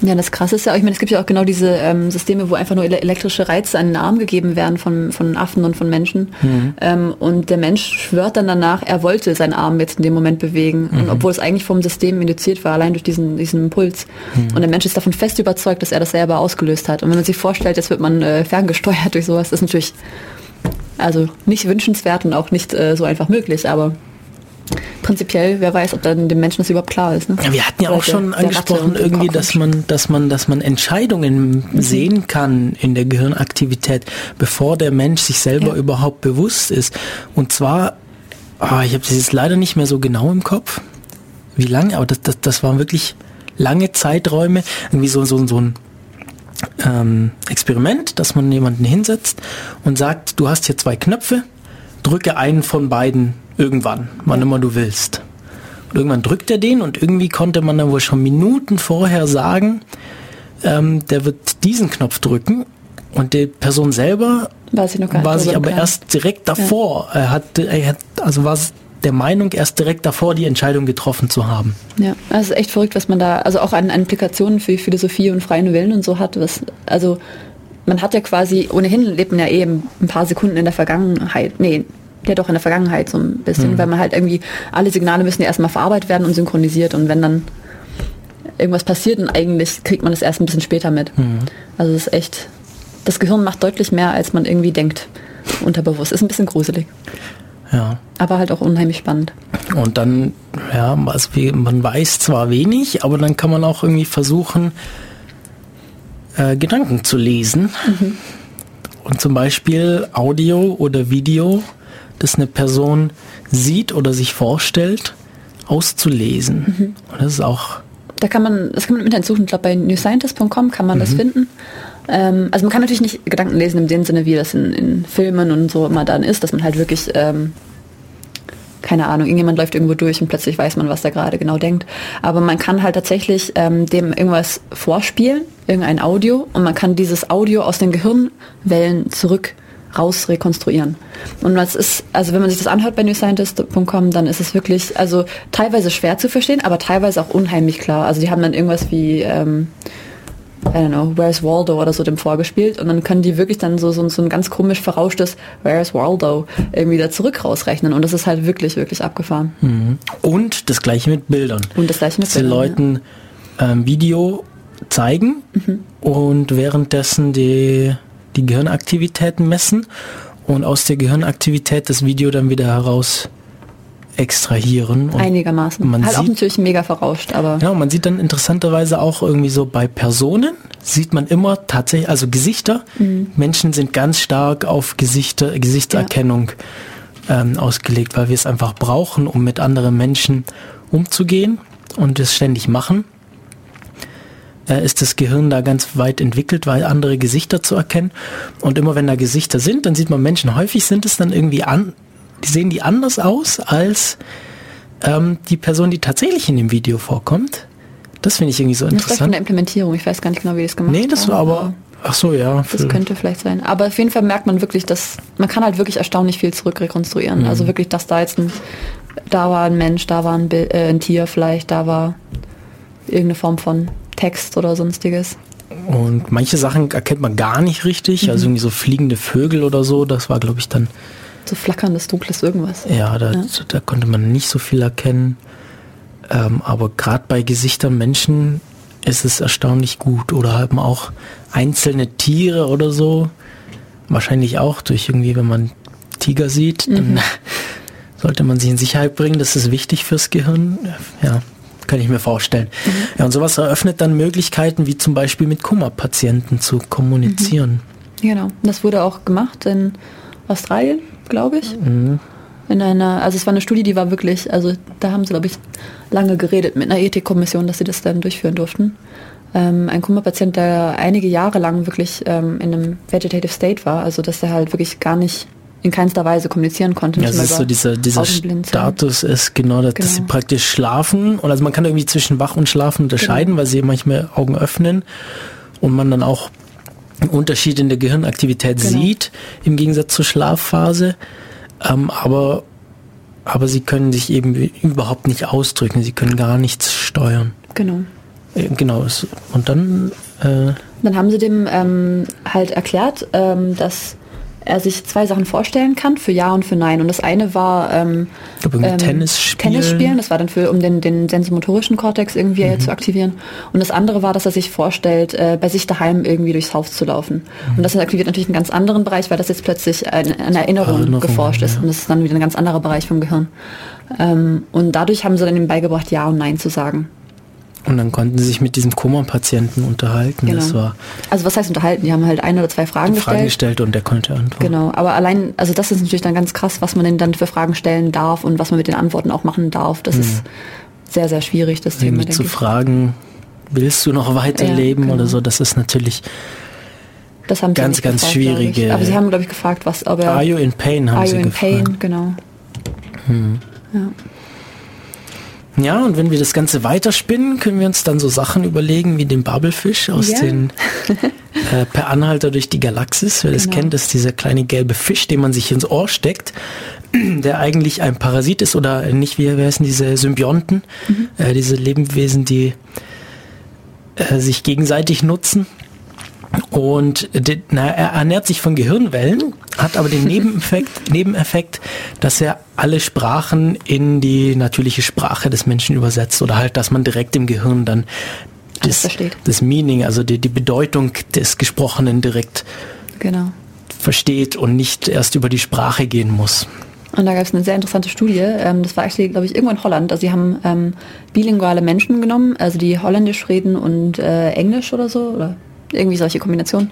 Ja, das Krasse ist ja, ich meine, es gibt ja auch genau diese ähm, Systeme, wo einfach nur elektrische Reize an den Arm gegeben werden von, von Affen und von Menschen. Mhm. Ähm, und der Mensch schwört dann danach, er wollte seinen Arm jetzt in dem Moment bewegen. Mhm. Und obwohl es eigentlich vom System induziert war, allein durch diesen, diesen Impuls. Mhm. Und der Mensch ist davon fest überzeugt, dass er das selber ausgelöst hat. Und wenn man sich vorstellt, jetzt wird man äh, ferngesteuert durch sowas, das ist natürlich also nicht wünschenswert und auch nicht äh, so einfach möglich, aber prinzipiell, wer weiß, ob dann dem Menschen das überhaupt klar ist. Ne? Ja, wir hatten ja auch schon der, angesprochen, der irgendwie, dass man, dass man, dass man Entscheidungen mhm. sehen kann in der Gehirnaktivität, bevor der Mensch sich selber ja. überhaupt bewusst ist. Und zwar, oh, ich habe das jetzt leider nicht mehr so genau im Kopf, wie lange, aber das, das, das waren wirklich lange Zeiträume, irgendwie so, so, so ein ähm, Experiment, dass man jemanden hinsetzt und sagt, du hast hier zwei Knöpfe, drücke einen von beiden irgendwann, wann immer du willst. Und irgendwann drückt er den und irgendwie konnte man dann wohl schon Minuten vorher sagen, ähm, der wird diesen Knopf drücken und die Person selber war, sie war sich aber klar. erst direkt davor, ja. er, hat, er hat, also war der Meinung, erst direkt davor die Entscheidung getroffen zu haben. Ja, also echt verrückt, was man da, also auch an, an Implikationen für Philosophie und freien Willen und so hat. Was, also man hat ja quasi, ohnehin lebt man ja eben eh ein paar Sekunden in der Vergangenheit, nee, ja doch in der Vergangenheit so ein bisschen, mhm. weil man halt irgendwie, alle Signale müssen ja erstmal verarbeitet werden und synchronisiert und wenn dann irgendwas passiert und eigentlich kriegt man das erst ein bisschen später mit. Mhm. Also es ist echt, das Gehirn macht deutlich mehr, als man irgendwie denkt, unterbewusst. Ist ein bisschen gruselig. Ja. Aber halt auch unheimlich spannend. Und dann, ja, also man weiß zwar wenig, aber dann kann man auch irgendwie versuchen, äh, Gedanken zu lesen. Mhm. Und zum Beispiel Audio oder Video, das eine Person sieht oder sich vorstellt, auszulesen. Mhm. Und das ist auch. Da kann man, das kann man im Internet suchen. Ich glaube, bei newscientist.com kann man mhm. das finden. Ähm, also man kann natürlich nicht Gedanken lesen in dem Sinne, wie das in, in Filmen und so immer dann ist, dass man halt wirklich ähm, keine Ahnung, irgendjemand läuft irgendwo durch und plötzlich weiß man, was der gerade genau denkt. Aber man kann halt tatsächlich ähm, dem irgendwas vorspielen, irgendein Audio, und man kann dieses Audio aus den Gehirnwellen zurück raus rekonstruieren. Und das ist, also wenn man sich das anhört bei newscientist.com, dann ist es wirklich, also teilweise schwer zu verstehen, aber teilweise auch unheimlich klar. Also die haben dann irgendwas wie ähm, I don't know, Where's Waldo oder so dem vorgespielt und dann können die wirklich dann so, so, so ein ganz komisch verrauschtes Where's Waldo irgendwie da zurück rausrechnen und das ist halt wirklich, wirklich abgefahren. Mhm. Und das gleiche mit Bildern. Und das gleiche mit Bildern. Leuten ja. ähm, Video zeigen mhm. und währenddessen die, die Gehirnaktivitäten messen und aus der Gehirnaktivität das Video dann wieder heraus extrahieren. Einigermaßen. Man halt sieht, auch natürlich mega verrauscht, aber. Ja, man sieht dann interessanterweise auch irgendwie so bei Personen, sieht man immer tatsächlich, also Gesichter. Mhm. Menschen sind ganz stark auf Gesichter, Gesichtserkennung ja. ähm, ausgelegt, weil wir es einfach brauchen, um mit anderen Menschen umzugehen und es ständig machen. Äh, ist das Gehirn da ganz weit entwickelt, weil andere Gesichter zu erkennen. Und immer wenn da Gesichter sind, dann sieht man Menschen, häufig sind es dann irgendwie an, die sehen die anders aus als ähm, die Person, die tatsächlich in dem Video vorkommt. Das finde ich irgendwie so interessant. Das war von der Implementierung. Ich weiß gar nicht genau, wie das gemacht Nee, das war aber. Ach so, ja. Das könnte vielleicht sein. Aber auf jeden Fall merkt man wirklich, dass man kann halt wirklich erstaunlich viel zurückrekonstruieren. Mhm. Also wirklich, dass da jetzt ein, da war ein Mensch, da war ein, Bild, äh, ein Tier vielleicht, da war irgendeine Form von Text oder sonstiges. Und manche Sachen erkennt man gar nicht richtig. Mhm. Also irgendwie so fliegende Vögel oder so. Das war, glaube ich, dann so flackerndes, dunkles irgendwas. Ja, da, ja. da konnte man nicht so viel erkennen. Ähm, aber gerade bei Gesichtern Menschen ist es erstaunlich gut. Oder haben auch einzelne Tiere oder so. Wahrscheinlich auch durch irgendwie, wenn man Tiger sieht, dann mhm. sollte man sich in Sicherheit bringen. Das ist wichtig fürs Gehirn. Ja, kann ich mir vorstellen. Mhm. Ja, und sowas eröffnet dann Möglichkeiten, wie zum Beispiel mit Kummerpatienten zu kommunizieren. Mhm. Genau, das wurde auch gemacht in Australien glaube ich. Mhm. In einer, also es war eine Studie, die war wirklich, also da haben sie, glaube ich, lange geredet mit einer Ethikkommission, dass sie das dann durchführen durften. Ähm, ein Kummerpatient, der einige Jahre lang wirklich ähm, in einem Vegetative State war, also dass er halt wirklich gar nicht in keinster Weise kommunizieren konnte. Ja, das ist so dieser, dieser Status ist genau, dass, genau. dass, sie praktisch schlafen und also man kann irgendwie zwischen wach und schlafen unterscheiden, genau. weil sie manchmal Augen öffnen und man dann auch einen Unterschied in der Gehirnaktivität genau. sieht, im Gegensatz zur Schlafphase. Ähm, aber, aber sie können sich eben überhaupt nicht ausdrücken, sie können gar nichts steuern. Genau. Äh, genau. Und dann... Äh, dann haben sie dem ähm, halt erklärt, ähm, dass er sich zwei Sachen vorstellen kann, für Ja und für Nein. Und das eine war ähm, ähm, Tennis, spielen. Tennis spielen, das war dann für, um den, den sensomotorischen Kortex irgendwie mhm. zu aktivieren. Und das andere war, dass er sich vorstellt, äh, bei sich daheim irgendwie durchs Haus zu laufen. Mhm. Und das aktiviert natürlich einen ganz anderen Bereich, weil das jetzt plötzlich eine, eine Erinnerung, Erinnerung, geforscht ist. Ja. Und das ist dann wieder ein ganz anderer Bereich vom Gehirn. Ähm, und dadurch haben sie dann ihm beigebracht, Ja und Nein zu sagen. Und dann konnten sie sich mit diesem Koma-Patienten unterhalten. Genau. Das war also was heißt unterhalten? Die haben halt ein oder zwei Fragen gestellt. Fragen gestellt und der konnte antworten. Genau, aber allein, also das ist natürlich dann ganz krass, was man denn dann für Fragen stellen darf und was man mit den Antworten auch machen darf. Das mhm. ist sehr, sehr schwierig, das Thema. Thema. zu ich. fragen, willst du noch weiterleben ja, genau. oder so, das ist natürlich das haben ganz, ganz gefragt, schwierige. Aber sie haben, glaube ich, gefragt, was, ob er... Are you in pain, haben are sie you in gefragt. pain, genau. Hm. Ja. Ja, und wenn wir das Ganze weiterspinnen, können wir uns dann so Sachen überlegen wie den Babelfisch aus ja. den äh, Per Anhalter durch die Galaxis. Wer genau. das kennt, ist dieser kleine gelbe Fisch, den man sich ins Ohr steckt, der eigentlich ein Parasit ist oder nicht, wie heißen diese Symbionten, mhm. äh, diese Lebewesen, die äh, sich gegenseitig nutzen. Und na, er ernährt sich von Gehirnwellen, hat aber den Nebeneffekt, Nebeneffekt, dass er alle Sprachen in die natürliche Sprache des Menschen übersetzt oder halt, dass man direkt im Gehirn dann das, das Meaning, also die, die Bedeutung des Gesprochenen direkt genau. versteht und nicht erst über die Sprache gehen muss. Und da gab es eine sehr interessante Studie, ähm, das war actually, glaube ich, irgendwo in Holland. Also sie haben ähm, bilinguale Menschen genommen, also die Holländisch reden und äh, Englisch oder so, oder irgendwie solche Kombinationen.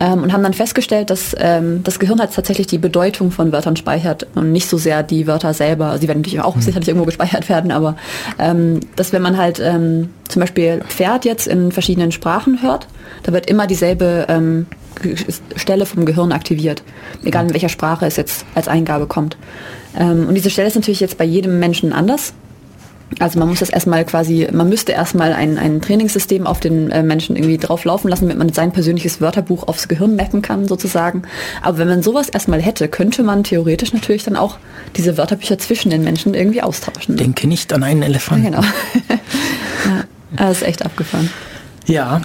Ähm, und haben dann festgestellt, dass ähm, das Gehirn halt tatsächlich die Bedeutung von Wörtern speichert und nicht so sehr die Wörter selber. Sie werden natürlich auch mhm. sicherlich irgendwo gespeichert werden, aber ähm, dass wenn man halt ähm, zum Beispiel Pferd jetzt in verschiedenen Sprachen hört, da wird immer dieselbe ähm, Stelle vom Gehirn aktiviert, egal in welcher Sprache es jetzt als Eingabe kommt. Ähm, und diese Stelle ist natürlich jetzt bei jedem Menschen anders. Also man muss das erstmal quasi, man müsste erstmal ein, ein Trainingssystem auf den äh, Menschen irgendwie drauf laufen lassen, damit man sein persönliches Wörterbuch aufs Gehirn mappen kann sozusagen. Aber wenn man sowas erstmal hätte, könnte man theoretisch natürlich dann auch diese Wörterbücher zwischen den Menschen irgendwie austauschen. Denke nicht an einen Elefanten. Ja, genau. ja, das ist echt abgefahren. Ja.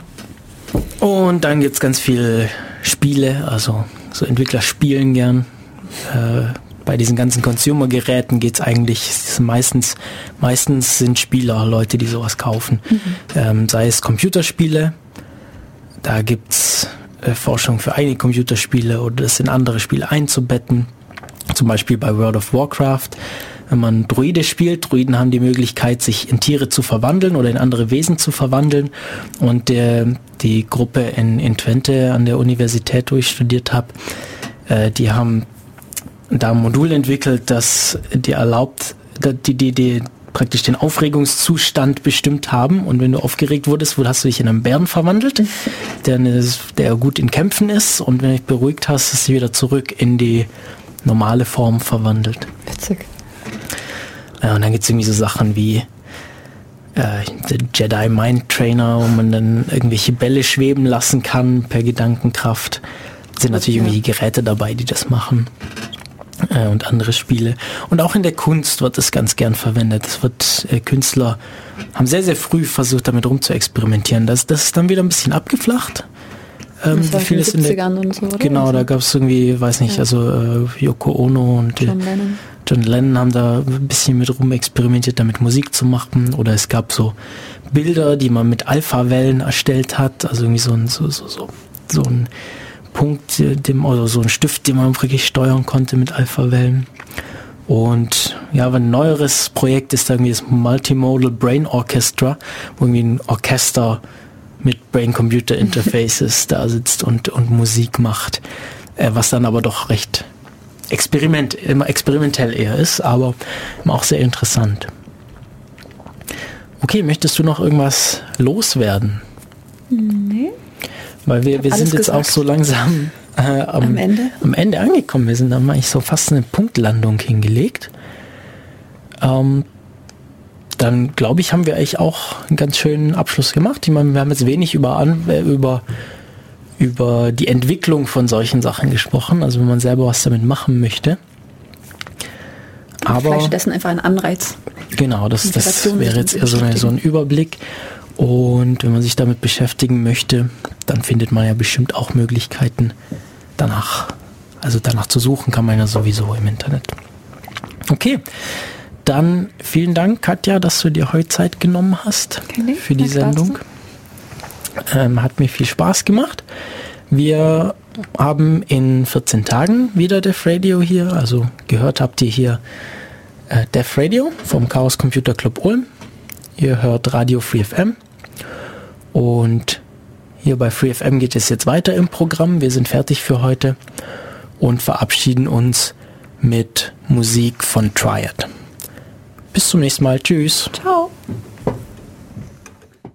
Und dann gibt es ganz viele Spiele, also so Entwickler spielen gern. Äh, bei diesen ganzen Consumer-Geräten geht es eigentlich meistens, meistens sind Spieler Leute, die sowas kaufen. Mhm. Ähm, sei es Computerspiele, da gibt es äh, Forschung für einige Computerspiele oder das in andere Spiele einzubetten. Zum Beispiel bei World of Warcraft. Wenn man Druide spielt, Druiden haben die Möglichkeit, sich in Tiere zu verwandeln oder in andere Wesen zu verwandeln. Und der, die Gruppe in, in Twente an der Universität, wo ich studiert habe, äh, die haben da ein Modul entwickelt, das dir erlaubt, die, die, die praktisch den Aufregungszustand bestimmt haben. Und wenn du aufgeregt wurdest, hast du dich in einen Bären verwandelt, der, der gut in Kämpfen ist. Und wenn du dich beruhigt hast, ist sie wieder zurück in die normale Form verwandelt. Witzig. Ja, und dann gibt es irgendwie so Sachen wie äh, Jedi Mind Trainer, wo man dann irgendwelche Bälle schweben lassen kann per Gedankenkraft. Sind natürlich irgendwie Geräte dabei, die das machen äh, und andere Spiele. Und auch in der Kunst wird es ganz gern verwendet. Es wird äh, Künstler haben sehr, sehr früh versucht, damit rum zu experimentieren. Das, das ist dann wieder ein bisschen abgeflacht. Ähm, wie viel ist in der, und so, oder? Genau, da gab es irgendwie, weiß nicht, ja. also äh, Yoko Ono und John Lennon. John Lennon haben da ein bisschen mit rum experimentiert, damit Musik zu machen. Oder es gab so Bilder, die man mit Alpha-Wellen erstellt hat, also irgendwie so ein, so, so, so, so ein Punkt, dem, oder so ein Stift, den man wirklich steuern konnte mit Alpha-Wellen. Und ja, ein neueres Projekt ist irgendwie das Multimodal Brain Orchestra, wo irgendwie ein Orchester mit Brain-Computer-Interfaces da sitzt und, und Musik macht, äh, was dann aber doch recht experiment, immer experimentell eher ist, aber auch sehr interessant. Okay, möchtest du noch irgendwas loswerden? Nee. Weil wir, wir sind jetzt gesagt. auch so langsam äh, am, am, Ende? am Ende angekommen. Wir sind dann mal so fast eine Punktlandung hingelegt. Ähm, dann glaube ich, haben wir eigentlich auch einen ganz schönen Abschluss gemacht. Ich meine, wir haben jetzt wenig über, an, äh, über, über die Entwicklung von solchen Sachen gesprochen, also wenn man selber was damit machen möchte. Aber stattdessen einfach ein Anreiz. Genau, das, das wäre jetzt eher so, eine, so ein Überblick. Und wenn man sich damit beschäftigen möchte, dann findet man ja bestimmt auch Möglichkeiten danach. Also danach zu suchen kann man ja sowieso im Internet. Okay, dann vielen Dank, Katja, dass du dir heute Zeit genommen hast okay, für die Sendung. Ähm, hat mir viel Spaß gemacht. Wir haben in 14 Tagen wieder Def Radio hier. Also gehört habt ihr hier äh, Def Radio vom Chaos Computer Club Ulm. Ihr hört Radio Free FM. Und hier bei FreeFM geht es jetzt weiter im Programm. Wir sind fertig für heute und verabschieden uns mit Musik von Triad. Bis zum nächsten Mal. Tschüss. Ciao.